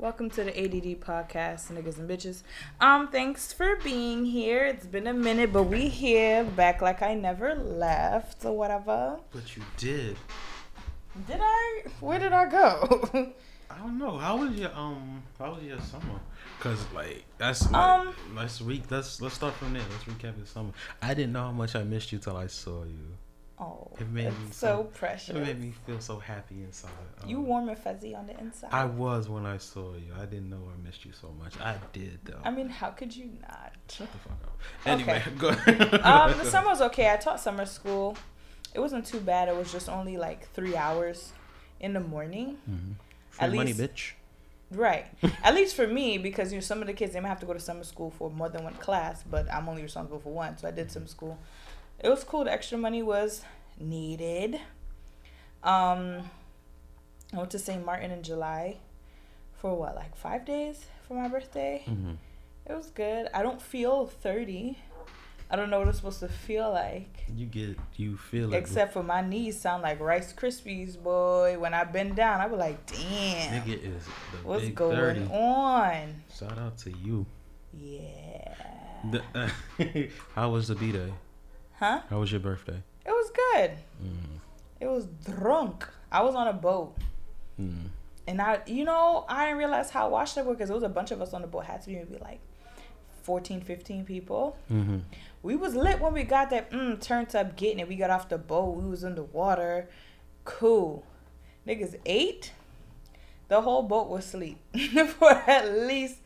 Welcome to the ADD podcast, niggas and bitches. Um, thanks for being here. It's been a minute, but we here, back like I never left or whatever. But you did. Did I? Where did I go? I don't know. How was your um? How was your summer? Cause like that's like, Um, let's re let's let's start from there. Let's recap the summer. I didn't know how much I missed you till I saw you. Oh, It made me it's so- precious. It made me feel so happy inside. You Um, warm and fuzzy on the inside. I was when I saw you. I didn't know I missed you so much. I did though. I mean, how could you not? Shut the fuck up. Anyway, Okay. go. um, the summer was okay. I taught summer school. It wasn't too bad. It was just only like three hours in the morning. Mhm. At money, least- bitch. Right. At least for me, because you know some of the kids they might have to go to summer school for more than one class, but I'm only responsible for one, so I did some school. It was cool. The extra money was needed. Um, I went to St. Martin in July for what, like five days for my birthday. Mm-hmm. It was good. I don't feel thirty. I don't know what it's supposed to feel like. You get you feel it. Except for my knees sound like Rice Krispies, boy. When I bend down, I be like, damn, Nigga is what's going 30. on? Shout out to you. Yeah. The, how was the b day? Huh? How was your birthday? It was good. Mm. It was drunk. I was on a boat. Mm. And I, you know, I didn't realize how washed up we were because there was a bunch of us on the boat. Had to be maybe like 14, 15 people. Mm-hmm. We was lit when we got that mm, turned up getting it. We got off the boat. We was in the water. Cool. Niggas ate. The whole boat was asleep for at least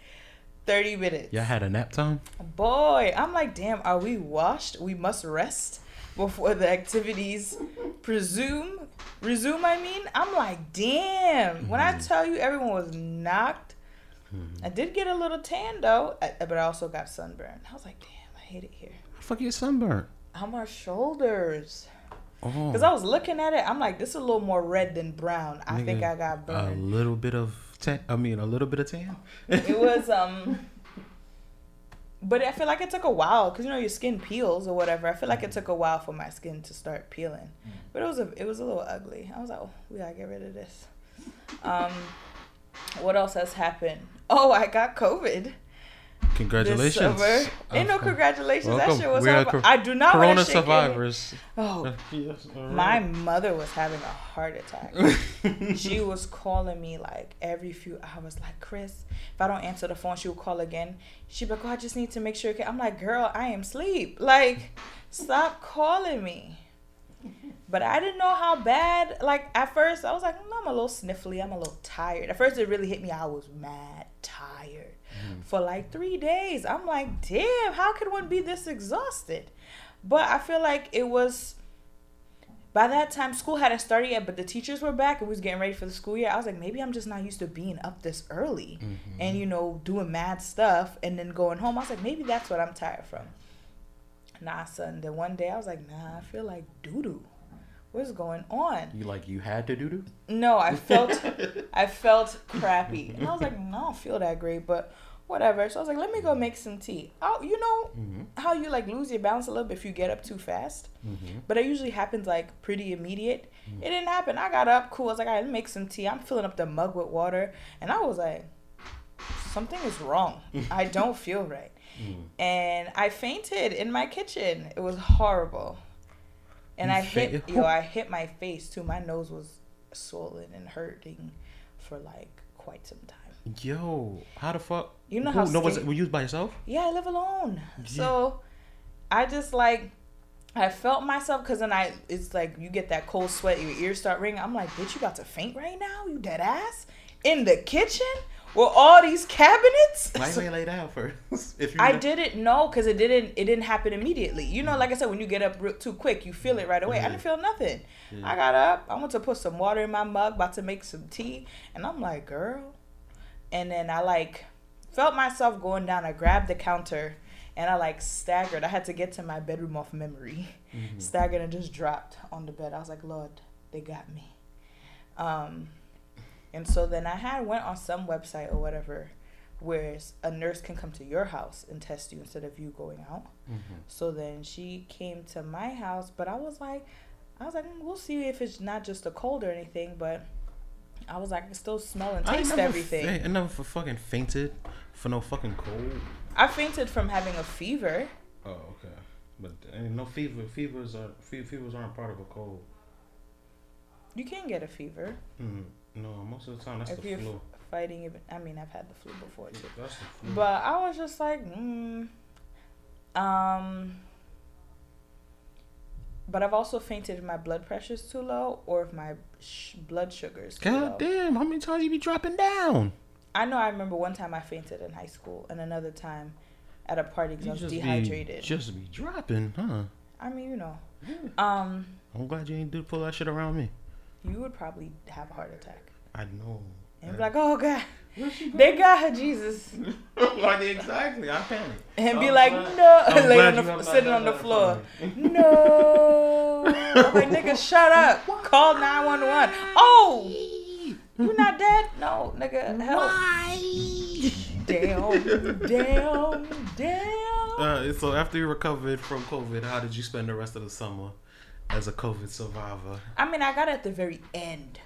30 minutes. Y'all had a nap time? Boy, I'm like, damn, are we washed? We must rest before the activities presume resume, I mean. I'm like, damn. When I Mhm. tell you everyone was knocked, Mm-hmm. I did get a little tan though, but I also got sunburned. I was like, damn, I hate it here. Fuck your sunburn. On my shoulders. Oh. Because I was looking at it, I'm like, this is a little more red than brown. I think I got burned. a little bit of tan. I mean, a little bit of tan. it was um but i feel like it took a while because you know your skin peels or whatever. I feel like it took a while for my skin to start peeling. But it was a it was a little ugly. I was like oh we gotta get rid of this. Um what else has happened? Oh i got covid Congratulations. this summer. ain't no congratulations Welcome. that shit was We are horrible. cor- i do not Corona want to shake survivors. oh yes, all my mother was having a heart attack she was calling me like every few hours, like Chris. If I don't answer the phone, she would call again. She'd be like, "Oh, I just need to make sure." I'm like, "Girl, I am asleep. Like, stop calling me." But I didn't know how bad. Like at first, I was like, "No, I'm a little sniffly. I'm a little tired." At first, it really hit me. I was mad tired for like three days. I'm like, "Damn, how could one be this exhausted?" But I feel like it was by that time school hadn't started yet but the teachers were back and we was getting ready for the school year i was like maybe i'm just not used to being up this early Mhm. and you know doing mad stuff and then going home i was like maybe that's what i'm tired from nah son then one day i was like nah i feel like doo-doo what's going on You like you had to do do? no i felt i felt crappy and i was like no i don't feel that great but whatever so i was like let me go make some tea oh you know Mm-hmm. how you like lose your balance a little bit if you get up too fast Mm-hmm. but it usually happens like pretty immediate. It didn't happen. I got up, cool. I was like, I me make some tea. I'm filling up the mug with water. And I was like, something is wrong. I don't feel right. Mm. And I fainted in my kitchen. It was horrible. And You I hit, faint- yo, I hit my face too. My nose was swollen and hurting for like quite some time. Yo, how the fuck? You know Who- how No, was it? Were you by yourself? yeah, I live alone. Yeah. So I just like I felt myself because then I it's like you get that cold sweat, your ears start ringing. I'm like, bitch, you about to faint right now? You dead ass in the kitchen with all these cabinets? Why you ain't lay down first? if you I know- didn't know because it didn't it didn't happen immediately. You know, mm. like I said, when you get up real, too quick, you feel it right away. I didn't feel nothing. Yeah. I got up. I went to put some water in my mug, about to make some tea, and I'm like, girl. And then I like felt myself going down. I grabbed the counter and I like staggered. I had to get to my bedroom off memory. Mhm. Staggered and just dropped on the bed. I was like, Lord, they got me. Um, and so then I had went on some website or whatever where a nurse can come to your house and test you instead of you going out. Mhm. So then she came to my house, but I was like, I was like, "Mm, we'll see if it's not just a cold or anything. But I was like, I can still smell and taste never everything. fa- I never for fucking fainted for no fucking cold. I fainted from having a fever. Oh, okay. But no fever. Fevers are fe- fevers aren't part of a cold. You can get a fever Mm, no, most of the time that's if the you're flu. fighting. Even I mean, I've had the flu before too. That's the flu. But I was just like, mm. um. But I've also fainted if my blood pressure's too low or if my sh- blood sugar's too low. God damn, how many times you be dropping down? I know I remember one time I fainted in high school and another time at a party because I was dehydrated. Be, just be dropping, huh? I mean, you know. Yeah. Um, I'm glad you ain't do pull that shit around me. you would probably have a heart attack. I know. And be like, oh God, they got her, Jesus. like exactly, I panic. And be I'm like, glad- no, I'm lay glad on the, sitting on the floor. No. I'm like, nigga, shut up. Call 911. Oh, you not dead? No, nigga, help. Why? Damn, damn, damn. Uh, so after you recovered from COVID, how did you spend the rest of the summer as a COVID survivor? I mean, I got it at the very end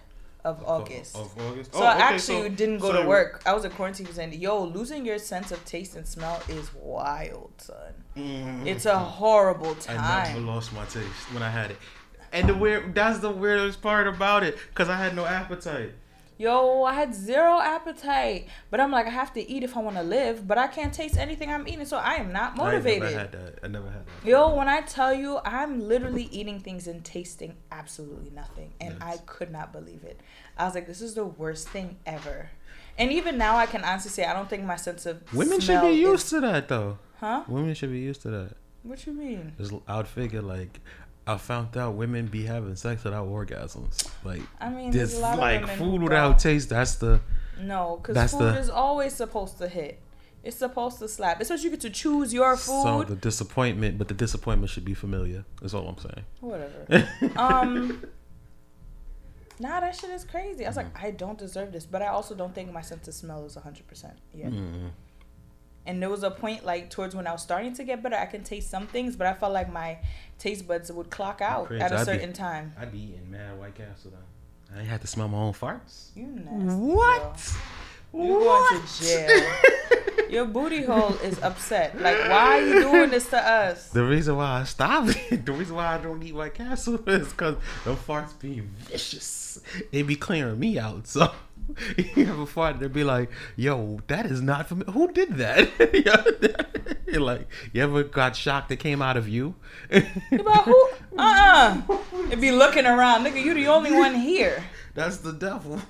of August. Of August. So Oh, I okay, actually so- didn't go so- to work. I was at quarantine for and yo, losing your sense of taste and smell is wild, son. Mm. It's a horrible time. I never lost my taste when I had it. And the weird that's the weirdest part about it, cause I had no appetite. Yo, I had zero appetite, but I'm like, I have to eat if I want to live, but I can't taste anything I'm eating, so I am not motivated. I never had that. I never had that. Yo, when I tell you, I'm literally eating things and tasting absolutely nothing, and Yes. I could not believe it. I was like, this is the worst thing ever. And even now, I can honestly say I don't think my sense of Women should be is- used to that though. Huh? Women should be used to that. What you mean? I would figure like I found out women be having sex without orgasms. Like I mean, there's this a lot like women food without taste. That's the No, because food the- is always supposed to hit. It's supposed to slap. Especially you get to choose your food. so the disappointment. But the disappointment should be familiar. That's all I'm saying. Whatever. um. Nah, that shit is crazy. I was Mm-hmm. like, I don't deserve this, but I also don't think my sense of smell is hundred percent yet. Mm. And there was a point like towards when I was starting to get better, I can taste some things, but I felt like my taste buds would clock out Crazy. at a I'd be- certain time. I'd be eating mad White Castle then. I ain't had to smell my own farts. You nasty. girl. You going to jail. Your booty hole is upset. Like, why are you doing this to us? The reason why I stopped, it, the reason why I don't eat White Castle is because the farts be vicious. They be clearing me out. So you have a fart, they'd be like, "Yo, that is not from who did that." You're like, you ever got shocked that came out of you? About who? Uh uh It be looking around, nigga. You the only one here. That's the devil.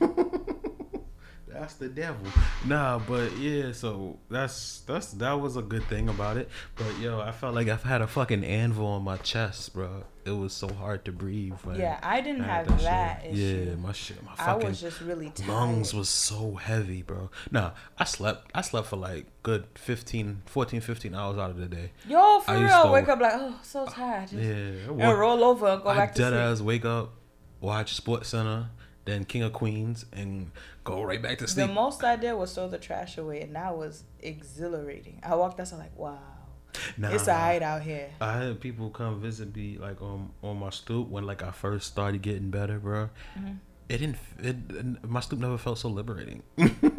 That's the devil. Nah, but yeah, so that's that's that was a good thing about it. But yo, I felt like I've had a fucking anvil on my chest, bro. It was so hard to breathe. Like, Yeah, I didn't I have that, shit. issue. Yeah, my shit, my I fucking was just really tired. lungs was so heavy, bro. Nah, I slept. I slept for like good 15, 14, 15 hours out of the day. Yo, for I real. to- Wake up like, oh, so tired. Just, Yeah, And roll over and go I back to dead sleep. Dead ass wake up, watch SportsCenter, then King of Queens, and go right back to sleep. The most I did was throw the trash away, and that was exhilarating. I walked outside like, wow, Nah, it's alright out here. I had people come visit me like on on my stoop when like I first started getting better, bro. Mhm. It didn't. It, my stoop never felt so liberating.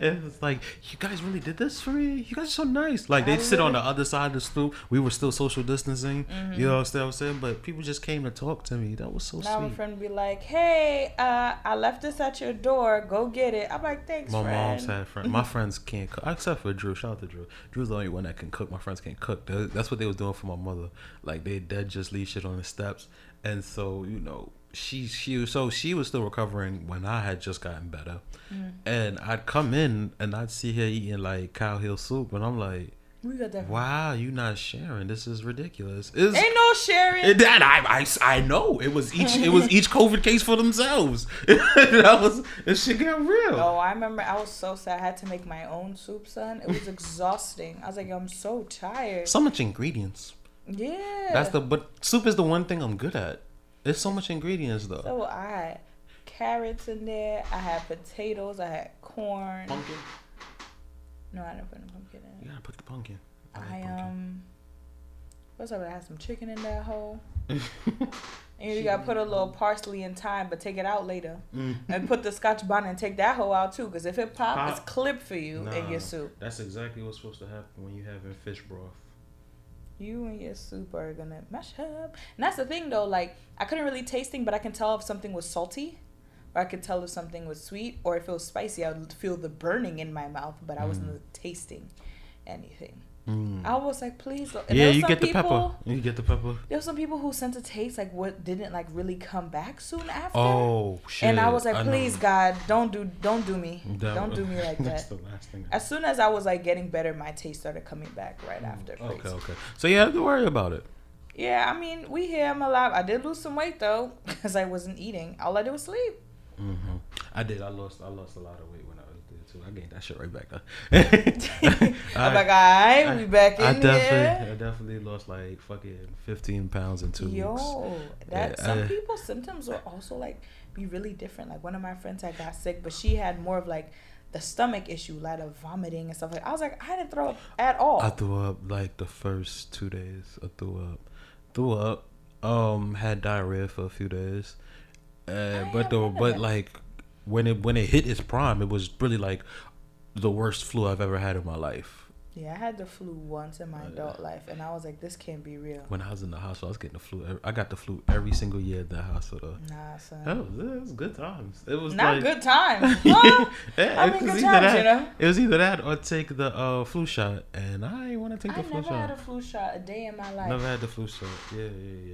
It was like, you guys really did this for me. You guys are so nice. Like they sit on the other side of the stoop. We were still social distancing. Mm-hmm. You know what I'm saying? But people just came to talk to me. That was so sweet. Now my friend be like, "Hey, uh, I left this at your door. Go get it." I'm like, "Thanks, My friend." mom's had friends. My friends can't cook except for Drew. Shout out to Drew. Drew's the only one that can cook. My friends can't cook. That's what they was doing for my mother. Like they dead just leave shit on the steps. And so you know she she was so she was still recovering when I had just gotten better. Mm. And I'd come in and I'd see her eating like cow heel soup, and I'm like, We got wow, you not sharing. This is ridiculous. It's, Ain't no sharing. it, that I, I I know it was each it was each COVID case for themselves. that was this shit got real. Oh, I remember I was so sad. I had to make my own soup, son. It was exhausting. I was like, I'm so tired. So much ingredients. Yeah. That's the but soup is the one thing I'm good at. There's so much ingredients though. So I had carrots in there. I had potatoes. I had corn. pumpkin. No, I didn't put no pumpkin in You it. gotta put the pumpkin. like I pumpkin. um. What's up? I had some chicken in that hole, And you gotta put a little parsley in time, but take it out later. Mm. And put the scotch bonnet and take that hoe out too, because if it pop, Pop. it's clip for you in your soup. That's exactly what's supposed to happen when you're having fish broth. You and your soup are gonna mash up. And that's the thing though, like I couldn't really tasting, but I can tell if something was salty, or I could tell if something was sweet, or if it was spicy. I would feel the burning in my mouth, but I wasn't mm. tasting anything. Mm. I was like, please. and Yeah, you get the pepper. You get the pepper. There were some people who sent a taste like what didn't like really come back soon after. Oh shit! and I was like, know. please God, don't do don't do me. That- don't do me like That's that. the last thing. As soon as I was like getting better, my taste started coming back right after. Mm, Okay, Crazy. okay. So you have to worry about it. Yeah, I mean, we here. I'm alive. I did lose some weight though, because I wasn't eating. All I did was sleep. hmm I did. I lost. I lost a lot of weight when I too. I gained that shit right back though. I'm like, alright, we back in I definitely, here. I definitely lost like fucking fifteen pounds in two Yo, weeks. Yo, that Yeah, some I- people's symptoms will also like be really different. Like one of my friends had got sick, but she had more of like the stomach issue, a lot of vomiting and stuff like. I was like, I didn't throw up at all. I threw up like the first two days. I threw up, threw up. Um, had diarrhea for a few days, uh, but the none but that. like when it when it hit its prime, it was really like the worst flu I've ever had in my life. Yeah, I had the flu once in my adult life, and I was like, this can't be real. When I was in the hospital, I was getting the flu. I got the flu every single year at that hospital. Nah, son. That was, it was good times. It was Not like, good times. Huh? Yeah, I it mean, was good either times, that- you know. It was either that or take the uh, flu shot, and I want to take I the flu shot. I never had a flu shot a day in my life, Never had the flu shot. Yeah, yeah,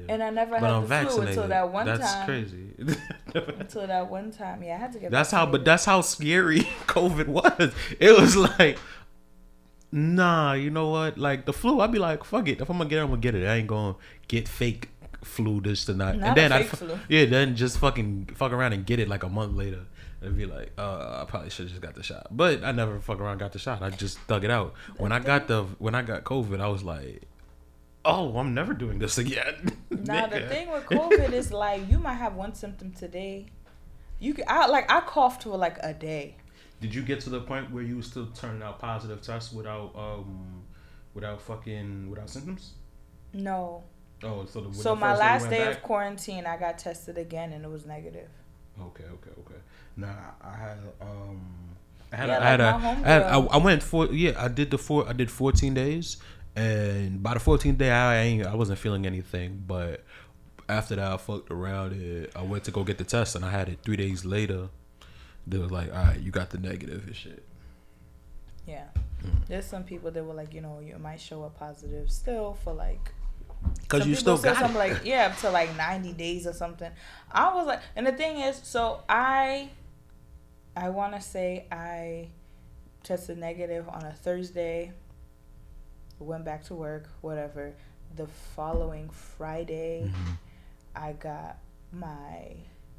yeah. and I never but had I'm the flu vaccinated. until that one that's time. crazy. Until that one time, yeah, I had to get. that's how, but that's how scary COVID was. It was like, nah, you know what? Like the flu, I'd be like, fuck it. If I'm gonna get it, I'm gonna get it. I ain't gonna get fake flu this tonight. Not and then I, flu. yeah, then just fucking fuck around and get it like a month later. And be like, uh, I probably should have just got the shot, but I never fuck around got the shot. I just thug it out. When I got the when I got COVID, I was like, oh, I'm never doing this again. Now the thing with COVID is like you might have one symptom today. You could, I like I coughed for like a day. Did you get to the point where you were still turning out positive tests without um without fucking without symptoms? No. Oh, so the, So the my first day last day back- of quarantine, I got tested again and it was negative. Okay, okay, okay. Now I had um. I had, Yeah, a, I, had like a, my I, had, I, homegirl. I went for yeah I did the four I did 14 days and by the 14th day I ain't, I wasn't feeling anything but after that I fucked around and I went to go get the test and I had it three days later they was like all right you got the negative and shit Yeah. Hmm. There's some people that were like, you know, you might show up positive still for like because you still said got something it like yeah, up to like ninety days or something. I was like, and the thing is, so I, I want to say I tested negative on a Thursday. Went back to work, whatever. The following Friday, Mhm. I got my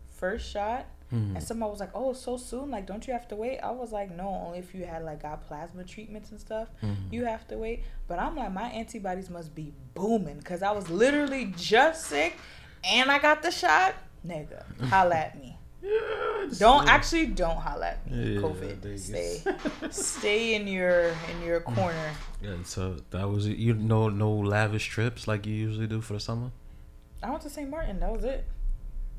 first shot, Mhm. and somebody was like, "Oh, so soon? Like, don't you have to wait?" I was like, "No, only if you had like got plasma treatments and stuff." Mhm. you have to wait. But I'm like, my antibodies must be booming because I was literally just sick and I got the shot. Nigga, holla at me. Yeah, Don't yeah. actually don't holla at me. Yeah, COVID. Stay, stay in your in your corner. Yeah, so that was it. You know, no lavish trips like you usually do for the summer. I went to St. Martin. That was it.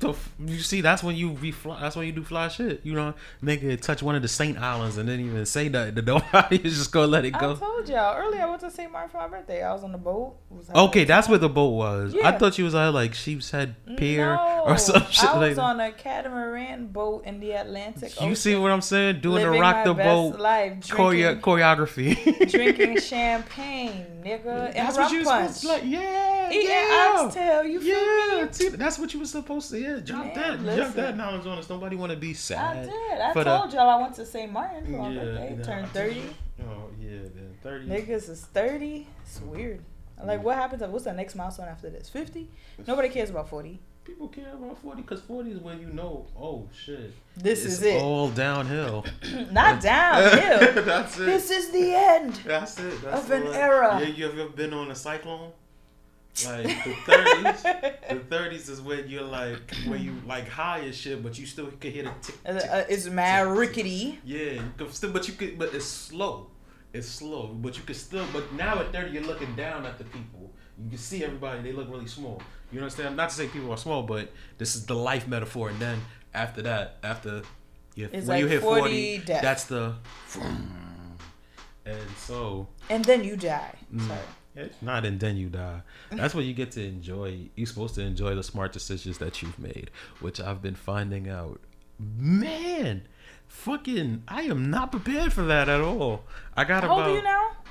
So f- you see, that's when you be fly. That's when you do fly shit. You know, nigga touch one of the Saint Islands and didn't even say nothing to nobody. You just gonna let it go. I told y'all earlier. I went to St. Martin for my birthday. I was on the boat. Okay, that's time. where the boat was. I thought you was at like Sheepshead Pier no, or some shit I like was that. on a catamaran boat in the Atlantic. You see what I'm saying? Doing the rock the boat life, choreo- drinking- choreography. drinking champagne, nigga, and That's what you was supposed to like. Yeah, Eating yeah. oxtail, you feel yeah, me? see, that's what you was supposed to. Yeah, drop Man, that, drop listen. that knowledge on us. Nobody want to be sad. I did. I for the- told y'all I went to St. Martin for my Yeah, birthday. nah, Turned 30. Oh yeah, then thirty. Niggas is 30. It's weird. Like, mm. what happens? What's the next milestone after this? 50? Nobody cares about 40. People care about forty because forty is when you know. Oh shit, This it's is it. all downhill. Not downhill. that's it. this is the end. That's it. That's Of an era. Yeah, you ever been on a cyclone? Like the thirties. the thirties is when you're like when you like high as shit, but you still can hear the tick. Uh, tick, uh, it's mad tick, rickety. Yeah, you can still, but you could, but it's slow. it's slow, but you can still. But now at thirty, you're looking down at the people. You can see everybody; they look really small. You understand? Not to say people are small, but this is the life metaphor. And then after that, after you, when you hit 40 forty, that's the. And so And then you die. Mm. Sorry. It's not and then you die. That's what you get to enjoy. You're supposed to enjoy the smart decisions that you've made, which I've been finding out. Man, fucking, I am not prepared for that at all. I got How about.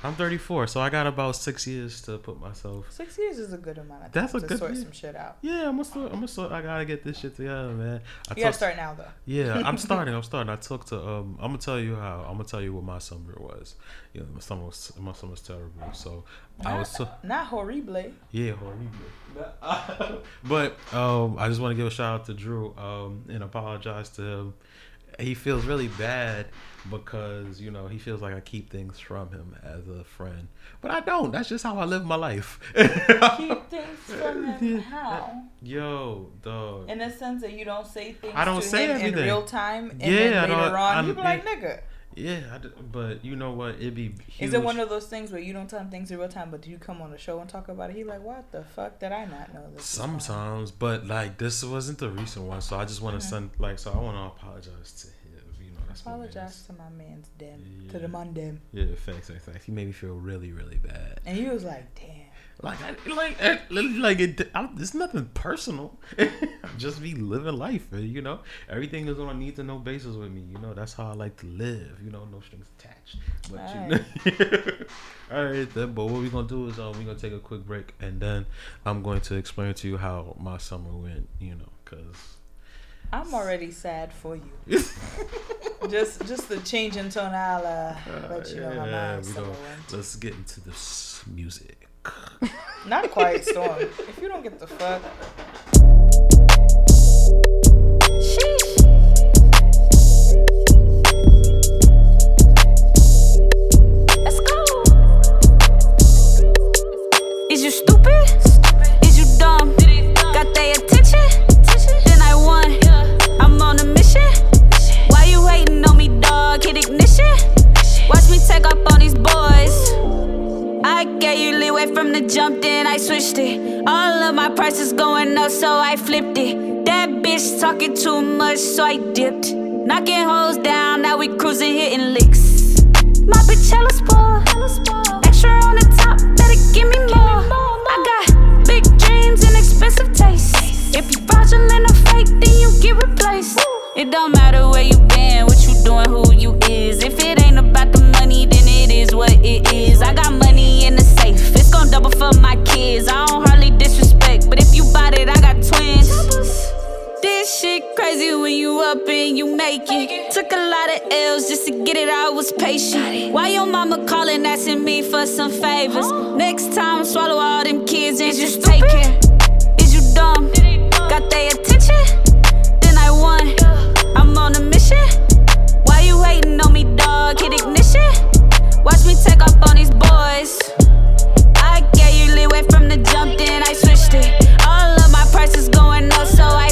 Are you now? I'm 34, so I got about six years to put myself. Six years is a good amount of time That's a to good- sort yeah. some shit out. Yeah, I'm gonna. I'm gonna start. I gotta get this shit together, man. I You gotta start now though. Yeah, I'm starting. I'm starting. I talked to. Um, I'm gonna tell you how. I'm gonna tell you what my summer was. You know, my summer was my summer was terrible. So I was. So, Not, not horrible. Yeah, horrible. but um, I just want to give a shout out to Drew um, and apologize to him. He feels really bad because you know he feels like I keep things from him as a friend, but I don't. That's just how I live my life. Keep things from him. How? Yo, dog. In the sense that you don't say things I don't to say him in real time, and Yeah, then later on, I'm- you be like, "Nigga." Yeah, I d- but you know what? It'd be huge. Is it one of those things where you don't tell him things in real time, but do you come on the show and talk about it? He like, "What the fuck did I not know this?" Sometimes, but like this wasn't the recent one, so I just want to Mhm. send like so I want to apologize to Apologize to my man's dem, to the man dem, Yeah, thanks, thanks, thanks. He made me feel really, really bad. and he was like, "Damn." Like, I, like, I, like it. I, it's nothing personal. just me living life. You know, everything is on a need to know basis with me. You know, that's how I like to live. You know, no strings attached. But you know, all right, then. But what we're gonna do is um, we're gonna take a quick break, and then I'm going to explain to you how my summer went. You know, cause. I'm already sad for you. just, just the change in tone. I'll uh, let you know how yeah, my we summer gonna- went. Let's get into this music. Not quiet storm. if you don't get the fuck, Sheesh. Let's go. Is you stupid? My prices going up, so I flipped it. That bitch talking too much, so I dipped. Knocking hoes down, now we cruising, hitting licks. My bitch hella spoiled. Extra on the top, better give me more. I got big dreams and expensive taste. If you fraudulent or fake, then you get replaced. It don't matter where you been, what you doing, who you is. If it ain't about the money, then it is what it is. I got money in the safe, it's gon' double for my kids. I don't hardly disrespect, but if you bought it, I got twins. This shit crazy when you up and you make it. Took a lot of L's just to get it, I was patient. Why your mama calling, asking me for some favors? Next time, swallow all them kids and just take it. Is you dumb? Got their attention? Then I won. I'm on a mission. Why you hating on me, dog? Hit ignition. Watch me take up on these boys. I gave you leeway from the jump, then I switched it. Prices going up, so I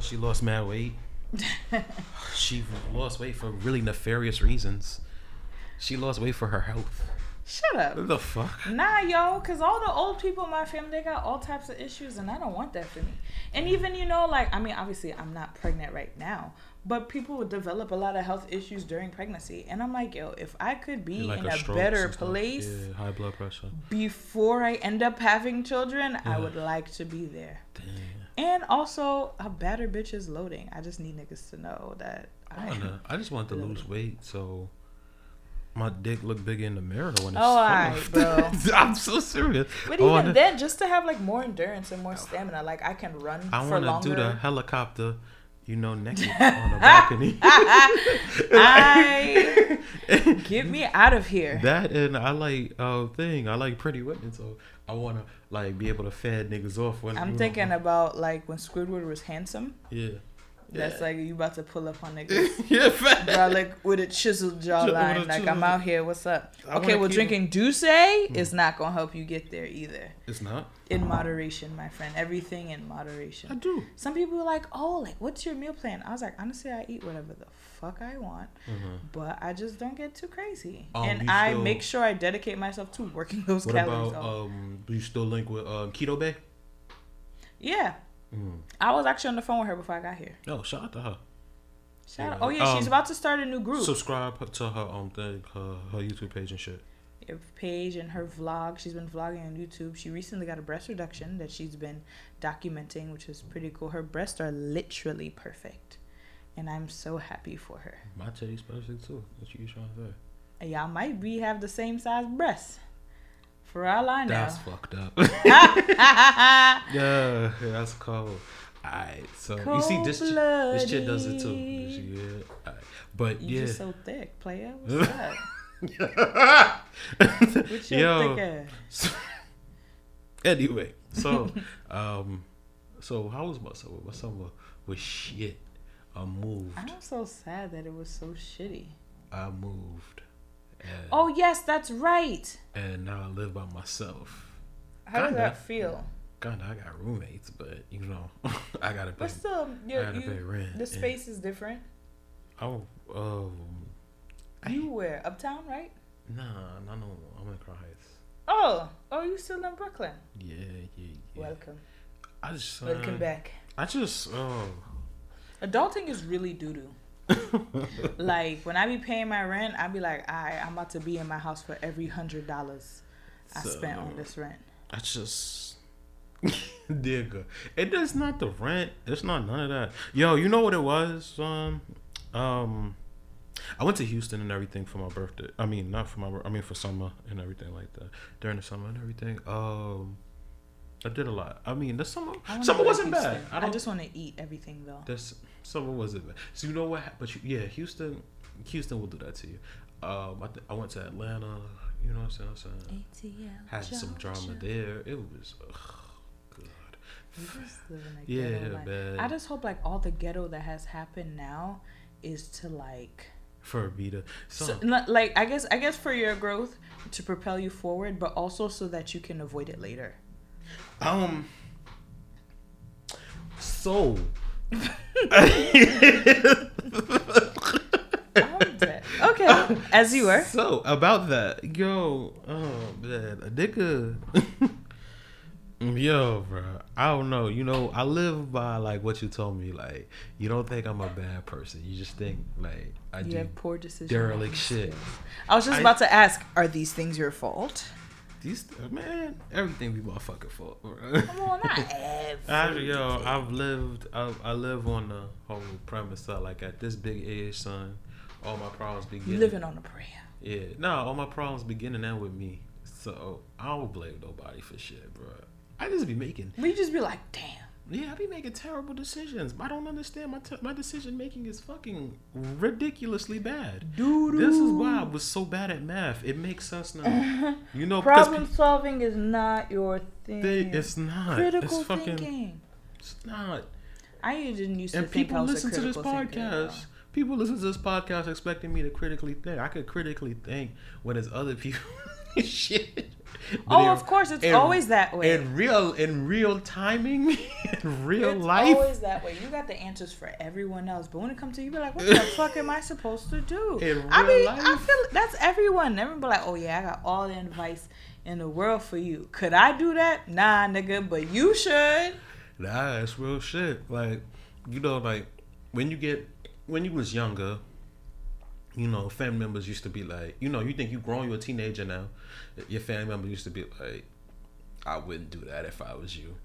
She lost mad weight. she lost weight for really nefarious reasons. She lost weight for her health. shut up. What the fuck? Nah, yo, cause all the old people in my family they got all types of issues, and I don't want that for me. And even you know, like I mean, obviously I'm not pregnant right now, but people would develop a lot of health issues during pregnancy, and I'm like, yo, if I could be Like in her a better place Yeah, high blood pressure. before I end up having children, I would like to be there. Damn. And also, a better bitch is loading. I just need niggas to know that I I don't know. I just want to lose weight, so my dick look bigger in the mirror when it's Oh, alright, bro. I'm so serious. But I even wanna, then, just to have like more endurance and more stamina, like I can run I for want to longer. do the helicopter, you know, naked on the balcony. I get me out of here. That and I like uh thing. I like Pretty Women, so I wanna like be able to fed niggas off when I'm you know, thinking about like when Squidward was handsome. yeah. That's Yeah. like you about to pull up on niggas. yeah, fat. Bro, like with a chiseled jawline. Like I'm out here. What's up? I Okay, well, drinking D'Ussé hmm. is not gonna help you get there either. It's not. In moderation, my friend. Everything in moderation. I do. Some people are like, "Oh, like what's your meal plan?" I was like, honestly, I eat whatever the fuck I want, Mhm. but I just don't get too crazy, Um, and I still- make sure I dedicate myself to working those What calories about um? Do you still link with um Keto Bay? yeah, Mm. I was actually on the phone with her before I got here. Oh, shout out to her. Shout Yeah. out. Oh yeah, she's Um, about to start a new group. Subscribe to her um thing, her, her YouTube page and shit. her page and her vlog. She's been vlogging on YouTube. She recently got a breast reduction that she's been documenting, which is pretty cool. Her breasts are literally perfect, and I'm so happy for her. My titty's perfect too. What you trying to say? Y'all might be have the same size breasts. For all I know. That's fucked up. yeah, that's cold. Alright, so you see this this chick does it too. Yeah, alright. but You yeah. just so thick, player. What's up? With your Yo. thick ass. anyway, so um, so how was my summer? My summer was shit. I moved. I'm so sad that it was so shitty. I moved. And, Oh yes, that's right. and now I live by myself. How does Kinda. that feel? Kinda, I got roommates, but you know, I gotta pay. But still, I you, gotta pay rent. the and- space is different. Oh, um, You where? Uptown, right? nah, no, no, I'm in Crown Heights. Oh, oh, you still in Brooklyn? Yeah, yeah, yeah. Welcome, I just, uh, welcome back. I just, oh, Adulting is really doo doo. like when I be paying my rent, I be like, "I, I'm about to be in my house for every hundred dollars I spent on this rent." I just, digga. It is not the rent. It's not none of that. Yo, you know what it was? Um, um, I went to Houston and everything for my birthday. I mean, not for my. I mean, for summer and everything like that. During the summer and everything. Um, I did a lot. I mean, the summer. Summer wasn't bad. I I, just want to eat everything though. This summer wasn't bad. So you know what? But you, yeah, Houston. Houston will do that to you. Um, I, th- I went to Atlanta. You know what I'm saying? I'm saying? ATL. Had some drama there. It was. Ugh, just live in a Yeah, man. I just hope like all the ghetto that has happened now is to like For Vita. So, so, like I guess I guess for your growth to propel you forward, but also so that you can avoid it later. um. So. Okay, as you were. So about that, yo, oh man, a nigga, yo, bro, I don't know. You know, I live by like what you told me. Like, you don't think I'm a bad person. You just think like I You do have poor decisions. derelict shit. I was just I- about to ask, are these things your fault? These man, everything be motherfucking fault. Bro. Come on, not I, every. yo, I've lived. I, I live on the whole premise that like at this big age, son, all my problems begin. living on a prayer. Yeah, no, all my problems beginning and with me. So I don't blame nobody for shit, bro. I just be making, We just be like, damn. Yeah, I be making terrible decisions. I don't understand my t- my decision making is fucking ridiculously bad. Dude, This is why I was so bad at math. It makes sense now. You know, Problem solving is not your thing. they, it's not. critical it's fucking. thinking. It's not. I didn't used to And think I people was listen to this podcast. People listen to this podcast expecting me to critically think. I could critically think when it's other people shit. Oh, of course, it's in- always that way. In real, in real timing, in real it's life. always that way. You got the answers for everyone else, but when it comes to you, you be like, "What the fuck am I supposed to do?" In I mean, I life? feel that's everyone. Everyone be like, "Oh yeah, I got all the advice in the world for you." Could I do that? Nah, nigga, but you should. Nah, it's real shit. Like, you know, like when you get when you was younger, you know, family members used to be like, you know, you think you grown, you're a teenager now. Your family member used to be like, I wouldn't do that if I was you.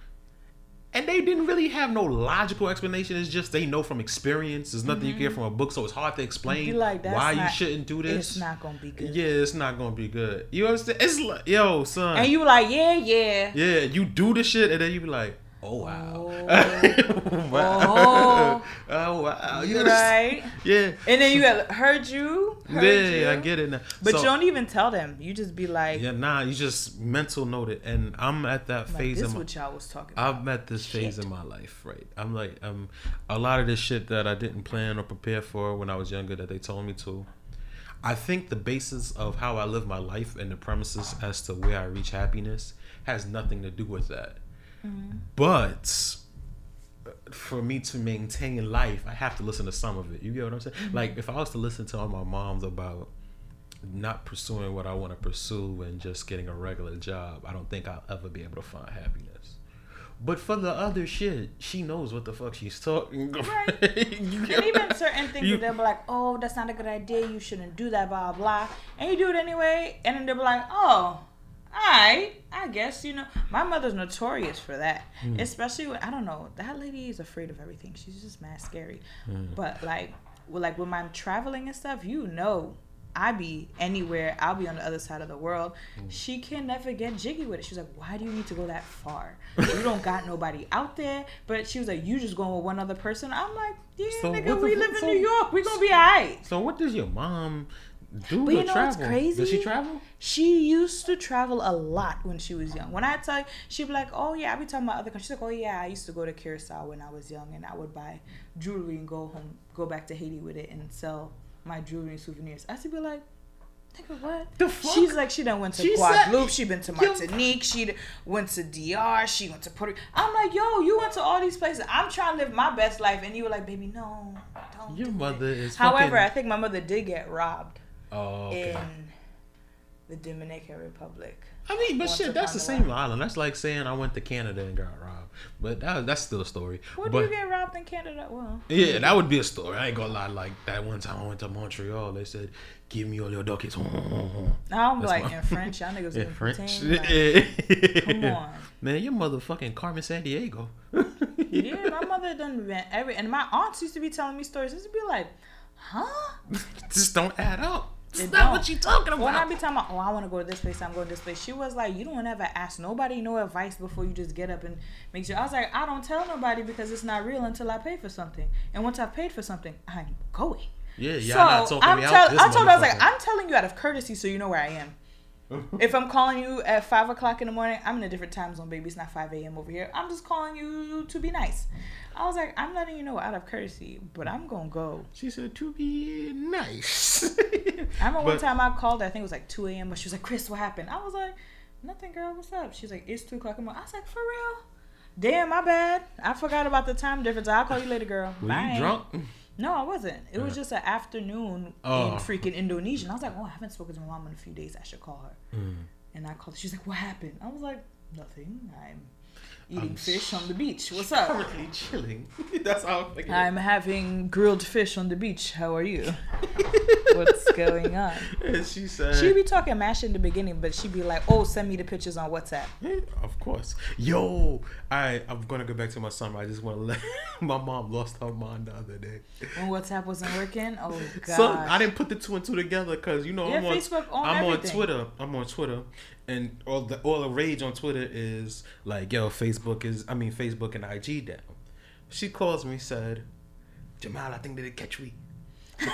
and they didn't really have no logical explanation. It's just they know from experience. There's nothing you get mm-hmm. from a book, so it's hard to explain like, why you shouldn't do this. It's not gonna be good. Yeah, it's not gonna be good. You understand? It's like, yo, son. And you were like, yeah, yeah. yeah, you do the shit, and then you be like, oh wow, Oh. wow, oh wow, you? Right. Yeah, And then you had heard you. Heard yeah, I get it now. But So- you don't even tell them. You just be like, Yeah, nah, you just mental note it, and I'm at that like phase this in my. what y'all was talking about. I'm at this phase in my life, right? I'm like, um, a lot of this shit that I didn't plan or prepare for when I was younger that they told me to. I think the basis of how I live my life and the premises as to where I reach happiness has nothing to do with that. But for me to maintain life, I have to listen to some of it. You get what I'm saying? Mm-hmm. Like if I was to listen to all my moms about not pursuing what I want to pursue and just getting a regular job, I don't think I'll ever be able to find happiness. But for the other shit, she knows what the fuck she's talking. Right. You get and even certain things You- they'll be like, oh, that's not a good idea. You shouldn't do that, blah, blah. And you do it anyway. And then they'll be like, oh, right. I guess, you know. My mother's notorious for that. Hmm. Especially when, I don't know, that lady is afraid of everything. She's just mad scary. Hmm. But like, well, like when I'm traveling and stuff, you know. I be anywhere. I'll be on the other side of the world. Hmm. She can never get jiggy with it. She's like, "Why do you need to go that far? You don't got nobody out there." But she was like, "You just going with one other person." I'm like, "Yeah, So nigga, we live in New York. We gonna be alright." So what does your mom do But you know what's crazy? Does she travel? She used to travel a lot when she was young. When I tell you, she'd be like, "Oh yeah," I be talking about other countries. She's like, "Oh yeah, I used to go to Curacao when I was young, and I would buy jewelry and go home, go back to Haiti with it, and sell my jewelry and souvenirs." I used to be like. Nigga, what? The fuck? She's like, she done went to She said- Guadeloupe, she been to Yo. Martinique, she went to DR, she went to Puerto Rico. I'm like, yo, you went to all these places. I'm trying to live my best life, and you were like, baby, no, don't. Your do mother it. is However, fucking- I think my mother did get robbed Oh, okay. in the Dominican Republic. I mean, but shit, that's the same island. That's like saying I went to Canada and got robbed. But that, that's still a story. What but do you get robbed in Canada? Well, yeah, that would be a story. I ain't gonna lie. Like that one time I went to Montreal, they said, "Give me all your ducats." I'm That's like my- in French. Y'all niggas In French. Like, come on. Man, your motherfucking Carmen Sandiego. Yeah, my mother done been every, and my aunts used to be telling me stories. Used to be like, huh? Just don't add up. It's not don't. what you talking about. When I be talking about, oh, I want to go to this place, I'm going to this place. She was like, you don't ever ask nobody no advice before you just get up and make sure. I was like, I don't tell nobody because it's not real until I pay for something. And once I paid for something, I'm going. yeah, y'all so not talking I'm me tell- out. I told her, I was like. I'm telling you out of courtesy so you know where I am. if I'm calling you at five o'clock in the morning, I'm in a different time zone, baby. It's not five a.m. over here. I'm just calling you to be nice. I was like, I'm letting you know out of courtesy, but I'm gonna go. She said to be nice. I remember one time I called. I think it was like two a.m. But she was like, "Chris, what happened?" I was like, "Nothing, girl. What's up?" She's like, "It's two o'clock in the morning." I was like, "For real." Damn, my bad. I forgot about the time difference. I'll call you later, girl. Were Bye. you drunk? No, I wasn't. It was just an afternoon Oh. in freaking Indonesia. And I was like, oh, I haven't spoken to my mom in a few days. I should call her. Mm. And I called her. She's like, what happened? I was like, nothing. I'm eating I'm fish on the beach. What's up? Currently chilling. That's how I'm thinking. I'm having grilled fish on the beach. How are you? What's going on? And she said, She'd be talking mash in the beginning, but she'd be like, oh, send me the pictures on WhatsApp. Yeah, of course. Yo, I I'm gonna go back to my summer. I just want to let my mom lost her mind the other day. When WhatsApp wasn't working, oh, God. So I didn't put the two and two together because you know Yeah, I'm on Facebook on I'm everything. on Twitter. I'm on Twitter, and all the all the rage on Twitter is like, yo, Facebook is I mean Facebook and IG down. She calls me said, Jamal, I think they did catch me.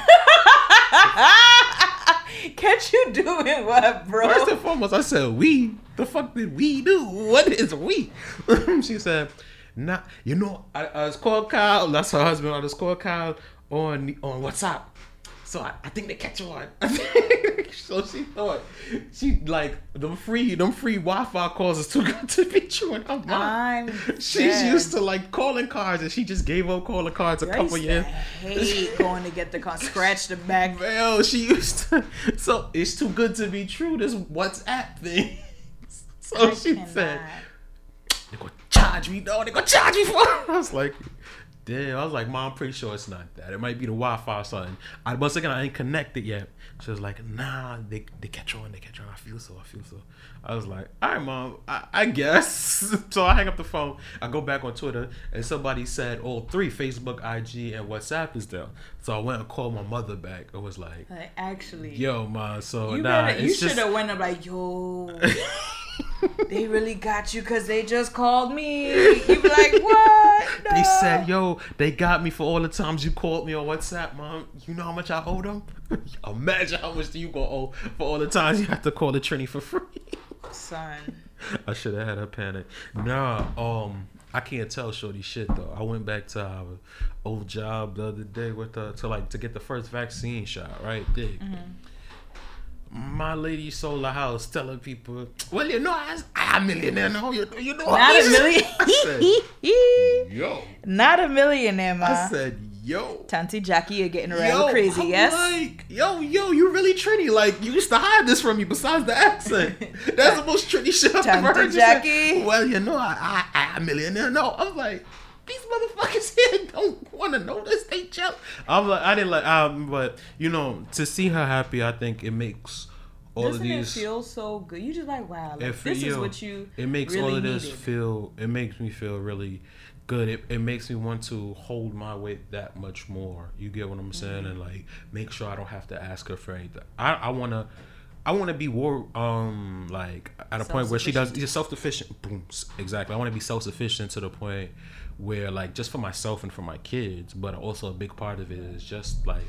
Catch you doing what, bro? First and foremost, I said, we. The fuck did we do? What is we? she said, nah, you know, I, I was called Kyle. That's her husband. I was called Kyle on on WhatsApp. So I, I think they catch on. so she thought she like them free them free Wi-Fi calls is too good to be true in her mind. I'm She's dead. used to like calling cards, and she just gave up calling cards a couple years. hate going to get the car, scratch the back. Well, she used to. So it's too good to be true. This WhatsApp thing. So I she cannot. said, "They gonna charge me, though. They gonna charge me for." it." I was like, Damn, I was like, Mom, I'm pretty sure it's not that. It might be the Wi-Fi or something. I once again, I ain't connected yet. She was like, Nah, they they catch on, they catch on. I feel so, I feel so. I was like, All right, Mom, I, I guess. so I hang up the phone. I go back on Twitter, and somebody said all three Facebook, IG, and WhatsApp is there. So I went and called my mother back. It was like, Like, actually, Yo, mom. So you nah, better, you should have went up like, yo, they really got you because they just called me. You be like, what? They said, "Yo, they got me for all the times you called me on WhatsApp, mom. You know how much I owe them? Imagine how much do you gonna owe for all the times you have to call the Trini for free." son. I should have had her panic. Nah, um, I can't tell Shorty shit though. I went back to our old job the other day with uh to like to get the first vaccine shot. Right, dig. My lady sold a house telling people, "Well, you know, I, I'm a millionaire now. You, know you know, Not a million. Said, "Yo." Not a millionaire, ma. I said, "Yo." Tanti Jackie, you're getting around crazy, I'm yes? Like, yo, yo, you really Trini. Like, you used to hide this from me besides the accent. That's the most Trini shit I've ever heard. Jackie. Well, you know, I, I, I'm a millionaire. No, I'm like, these motherfuckers here don't want to notice. They chill. I'm like, I didn't like, um, but, you know, to see her happy, I think it makes all Doesn't of these. it feel so good? You just like, wow, like, this is what you it makes really all of this needed. feel it makes me feel really good it, it makes me want to hold my weight that much more you get what i'm saying Mm-hmm. and like make sure i don't have to ask her for anything i i want to I want to be war, um, like at a point where she does self sufficient. Boom, exactly. I want to be self sufficient to the point where, like, just for myself and for my kids, but also a big part of it is just like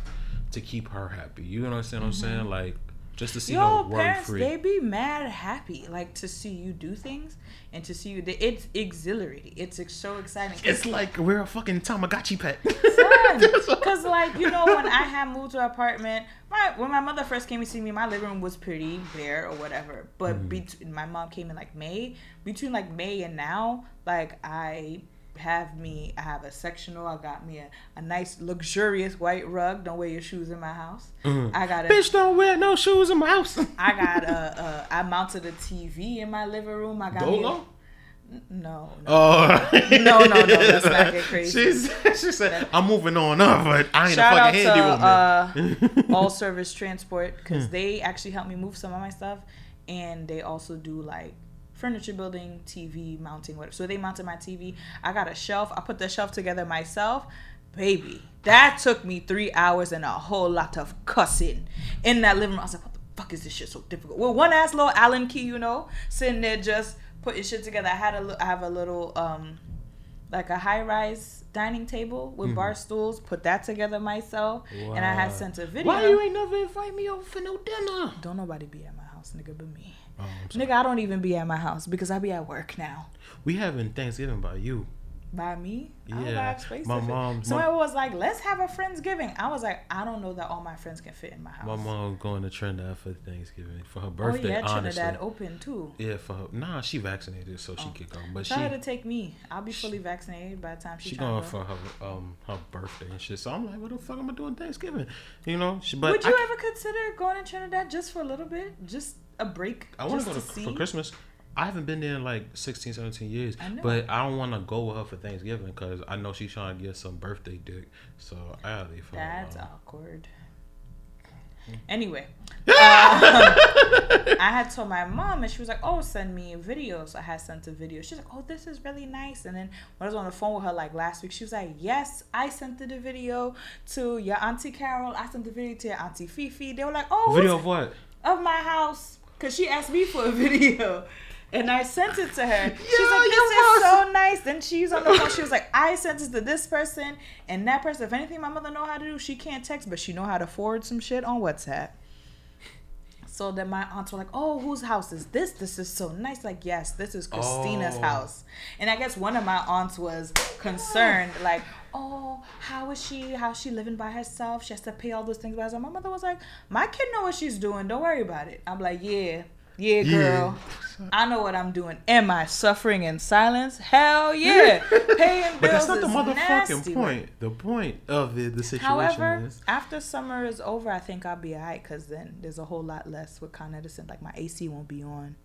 to keep her happy. You understand what I'm saying? Like, just to see Mm-hmm. Yo, her worry parents, free. they be mad happy, like to see you do things and to see you. It's exhilarating. It's so exciting. It's like we're a fucking Tamagotchi pet. Because, like, you know, when I had moved to an apartment, my when my mother first came to see me, my living room was pretty bare or whatever. But Mm-hmm. between my mom came in like May. Between like May and now, like I have me, I have a sectional. I got me a, a nice luxurious white rug. Don't wear your shoes in my house. I got a Bitch, don't wear no shoes in my house. I got a, a I mounted a TV in my living room. I got me a- no, no. Oh No, no, no, let's not get crazy. She's, she said, "I'm moving on up, but I ain't Shout a out fucking to handy woman." uh, All Service Transport Hmm. because they actually helped me move some of my stuff, and they also do like furniture building, TV mounting, whatever. So they mounted my TV. I got a shelf. I put the shelf together myself. Baby, that took me three hours and a whole lot of cussing in that living room. I was like, what the fuck is this shit so difficult? Well, one ass little Allen key, you know, sitting there just putting shit together. I had a, I have a little, um, like a high rise dining table with bar stools. Put that together myself, and I had Wow. sent a video. Why you ain't never invite me over for no dinner? Don't nobody be at my house, nigga, but me. Oh. Nigga, I don't even be at my house because I be at work now. We having Thanksgiving by you. By me, Yeah, my mom- Somebody my- was like, "Let's have a friendsgiving." I was like, "I don't know that all my friends can fit in my house." My mom going to Trinidad for Thanksgiving for her birthday. oh yeah, honestly, Trinidad open too. yeah, for her. Nah, she vaccinated, so she could go. But Tell her to take me. I'll be fully vaccinated by the time she. she going go. for her um her birthday and shit. So I'm like, what the fuck am I doing Thanksgiving? You know, she. But Would you I, ever consider going to Trinidad just for a little bit, just a break? I want to go to, see? for Christmas. I haven't been there in like 16, 17 years. I know. But I don't want to go with her for Thanksgiving because I know she's trying to get some birthday dick. So I gotta leave her That's alone. awkward. Anyway, um, I had told my mom, and she was like, "Oh, send me a video." So I had sent a video. She's like, "Oh, this is really nice." And then when I was on the phone with her like last week, she was like, "Yes, I sent the video to your auntie Carol. I sent the video to your auntie Fifi." They were like, "Oh, Video of what? of my house," because she asked me for a video. And I sent it to her. She's Yo, like, "This is so nice." Then she's on the phone. She was like, "I sent it to this person and that person. If anything, my mother know how to do. She can't text, but she know how to forward some shit on WhatsApp." So then my aunts were like, "Oh, whose house is this? This is so nice." Like, yes, this is Christina's Oh. house. And I guess one of my aunts was concerned, like, "Oh, how is she? How's she living by herself? She has to pay all those things by herself." My mother was like, "My kid know what she's doing. Don't worry about it." I'm like, "Yeah, yeah, Yeah. girl." I know what I'm doing. Am I suffering in silence? Hell yeah. Paying bills But that's not the motherfucking nasty point. The point of the, the situation However, is after summer is over, I think I'll be alright because then there's a whole lot less with Con Edison. Like my AC won't be on.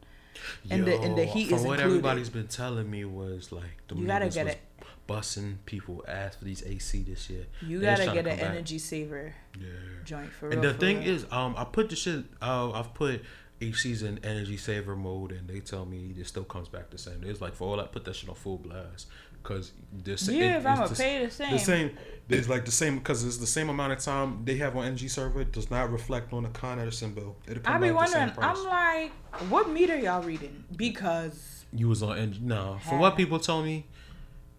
And the- and the heat from is what included. everybody's been telling me was like the You gotta get was it. Busting people ass for these AC this year. You gotta get an back. energy saver Yeah. joint for And real. the thing real. is, um, I put the shit. Uh, I've put HC's in energy saver mode, and they tell me it still comes back the same. It's like for all I put that shit on full blast, cause the sa- Yeah, it- if I'ma it's pay the same. The same. It's like the same because it's the same amount of time they have on energy server. It does not reflect on the Con Edison bill. It'll come I be same wondering. I'm like, what meter y'all reading? Because You was on energy. No, from what people told me,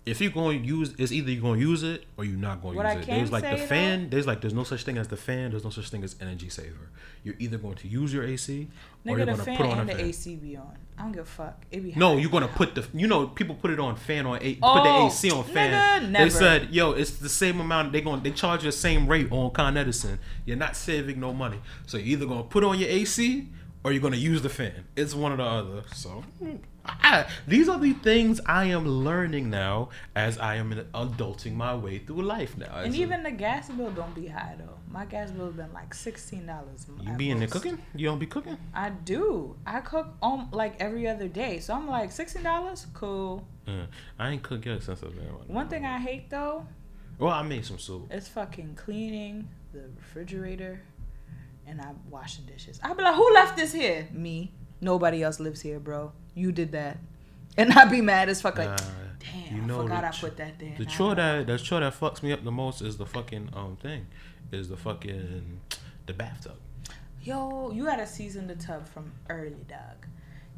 if you're going to use, it's either you're going to use it or you're not going to use it. There's like the fan. There's like there's no such thing as the fan. There's no such thing as energy saver. You're either going to use your AC or nigga, you're going to put on and a the. AC be on. I don't give a fuck. It be No, hot. you're gonna put the you know people put it on fan on a put the Oh, AC on fan. nigga, They said, yo, it's the same amount. They going they charge you the same rate on Con Edison. You're not saving no money. So you're either gonna put on your AC or you're gonna use the fan. It's one or the other. So I, these are the things I am learning now as I am adulting my way through life now. And a- even the gas bill don't be high though. My gas bill been like sixteen dollars. you be in the cooking, you don't be cooking. I do. I cook um like every other day, so I'm like sixteen dollars. Cool. Uh, I ain't cooked yet since I've been. One thing I hate though Well, I made some soup. It's fucking cleaning the refrigerator, and I'm washing dishes. I be like, who left this here? Me. Nobody else lives here, bro. You did that, and I be mad as fuck. Like, Nah, damn, you I forgot I put that there. The chore that the chore that fucks me up the most is the fucking um thing, is the fucking the bathtub. Yo, you gotta season the tub from early, dog,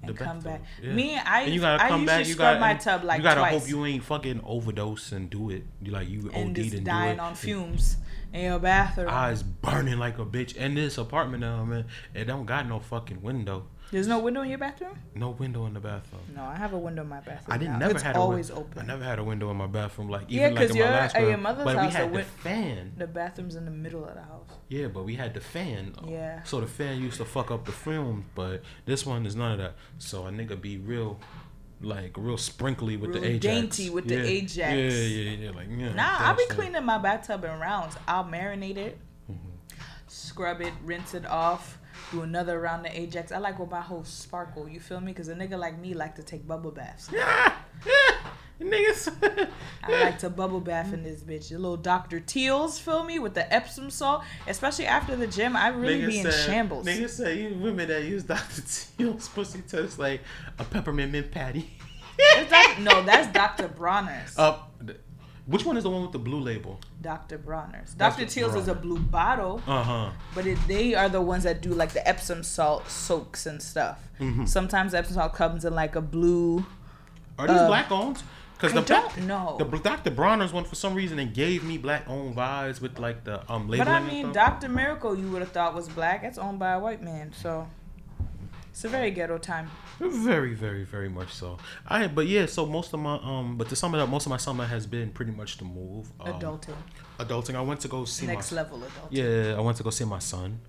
and The come bathtub, back. yeah. Me, I and you gotta I come usually back. You scrub gotta my tub like you gotta twice. hope you ain't fucking overdose and do it. You like you OD'd just and do dying on fumes in your bathroom. Eyes burning like a bitch. And this apartment now, man, it don't got no fucking window. There's no window in your bathroom? No window in the bathroom. No, I have a window in my bathroom. I didn't now. never it's had a always win- open. I never had a window in my bathroom, like even Yeah, like in my last at your room. mother's But house, we had the the win- fan. The bathroom's in the middle of the house. Yeah, but we had the fan. Yeah. So the fan used to fuck up the fumes, but this one is none of that. So a nigga be real, like real sprinkly with Real the Ajax. dainty with the yeah. Ajax. Yeah, yeah, yeah. Like yeah. Nah, I'll be shit. cleaning my bathtub in rounds. I'll marinate it, Mm-hmm. scrub it, rinse it off, do another round of Ajax. I like with my whole sparkle. You feel me? Because a nigga like me like to take bubble baths. Yeah, yeah. Niggas. I like to bubble bath in this bitch. The little Dr. Teals, feel me? With the Epsom salt. Especially after the gym, I really Niggas be in said- shambles. Niggas say you women that use Dr. Teal's pussy tastes like a peppermint mint patty. No, that's Dr. Bronner's. Uh, th- which one is the one with the blue label? Dr. Bronner's. Dr. Teals is a blue bottle, Uh huh. but it, they are the ones that do like the Epsom salt soaks and stuff. Mm-hmm. Sometimes Epsom salt comes in like a blue. Are these Uh, black owned? Because I the don't know. The Dr. Bronner's one for some reason it gave me black owned vibes with like the um labeling. But I mean. Dr. Miracle, you would have thought was black. It's owned by a white man, so it's a very ghetto time. Very, very, very much so. I but yeah, so most of my um, but to sum it up, most of my summer has been pretty much the move. Um, Adulting, Adulting. I went to go see next my level adulting. yeah. I went to go see my son,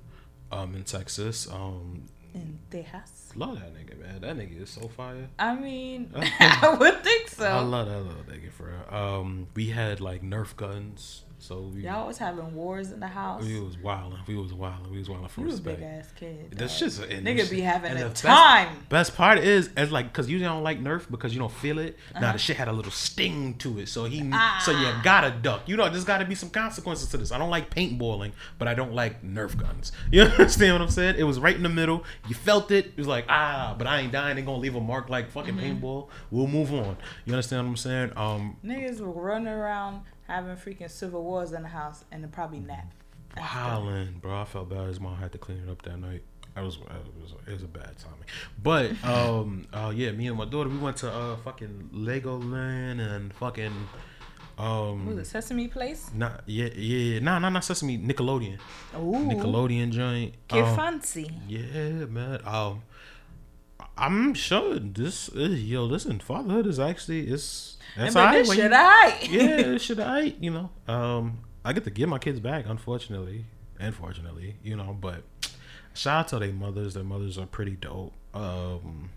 um, in Texas. Um, In Tejas. love that nigga, man. That nigga is so fire. I mean, I would think so. I love that little nigga for real. Um, we had like Nerf guns, so we Y'all was having wars in the house. we was wilding. We was wilding. We was wilding for You was a respect. big ass kid. That's just and Nigga be having and a the best- time. Best part is, as like, cause you don't like Nerf because you don't feel it. Now Uh-huh. the shit had a little sting to it, so he, so Ah. you gotta duck. You know, there's gotta be some consequences to this. I don't like paintballing, but I don't like Nerf guns. You understand what I'm saying? It was right in the middle. You felt it. It was like ah, but I ain't dying. Ain't gonna leave a mark like fucking Mm-hmm. paintball. We'll move on. You understand what I'm saying? Um, Niggas were running around having freaking civil wars in the house and then probably nap. Howling, bro. I felt bad. His mom had to clean it up that night. I was, it was, it was a bad timing. But, um, uh, yeah, me and my daughter, we went to uh, fucking Legoland and fucking, um, What was it, Sesame Place? not yeah, yeah, nah, nah, not Sesame, Nickelodeon, Ooh. Nickelodeon joint. Get Um, fancy. yeah, man. Um, I'm sure this, is, yo, listen, fatherhood is actually it's. That's but alright this when shit you- alright. yeah, should I, you know, um, I get to give my kids back, unfortunately, unfortunately, you know, but shout out to their mothers. Their mothers are pretty dope. Um,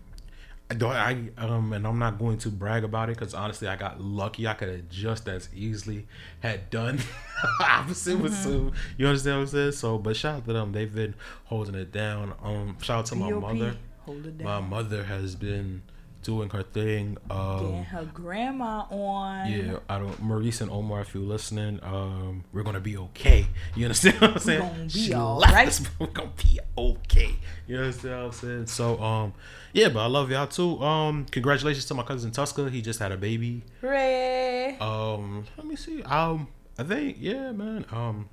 I don't, I, um, and I'm not going to brag about it because honestly, I got lucky. I could have just as easily had done opposite with Sue. You understand what I'm saying? So, but shout out to them. They've been holding it down. Um, shout out to my mother. Hold it My mother has been doing her thing. Getting Um, her grandma on. yeah, I don't. Maurice and Omar, if you're listening, um, we're gonna be okay. You understand what I'm saying? We're gonna be She all right. us, we're gonna be okay. You understand what I'm saying? So, um, yeah, but I love y'all too. Um, congratulations to my cousin Tusker. He just had a baby. Hooray. Um, let me see. Um, I think yeah, man. Um,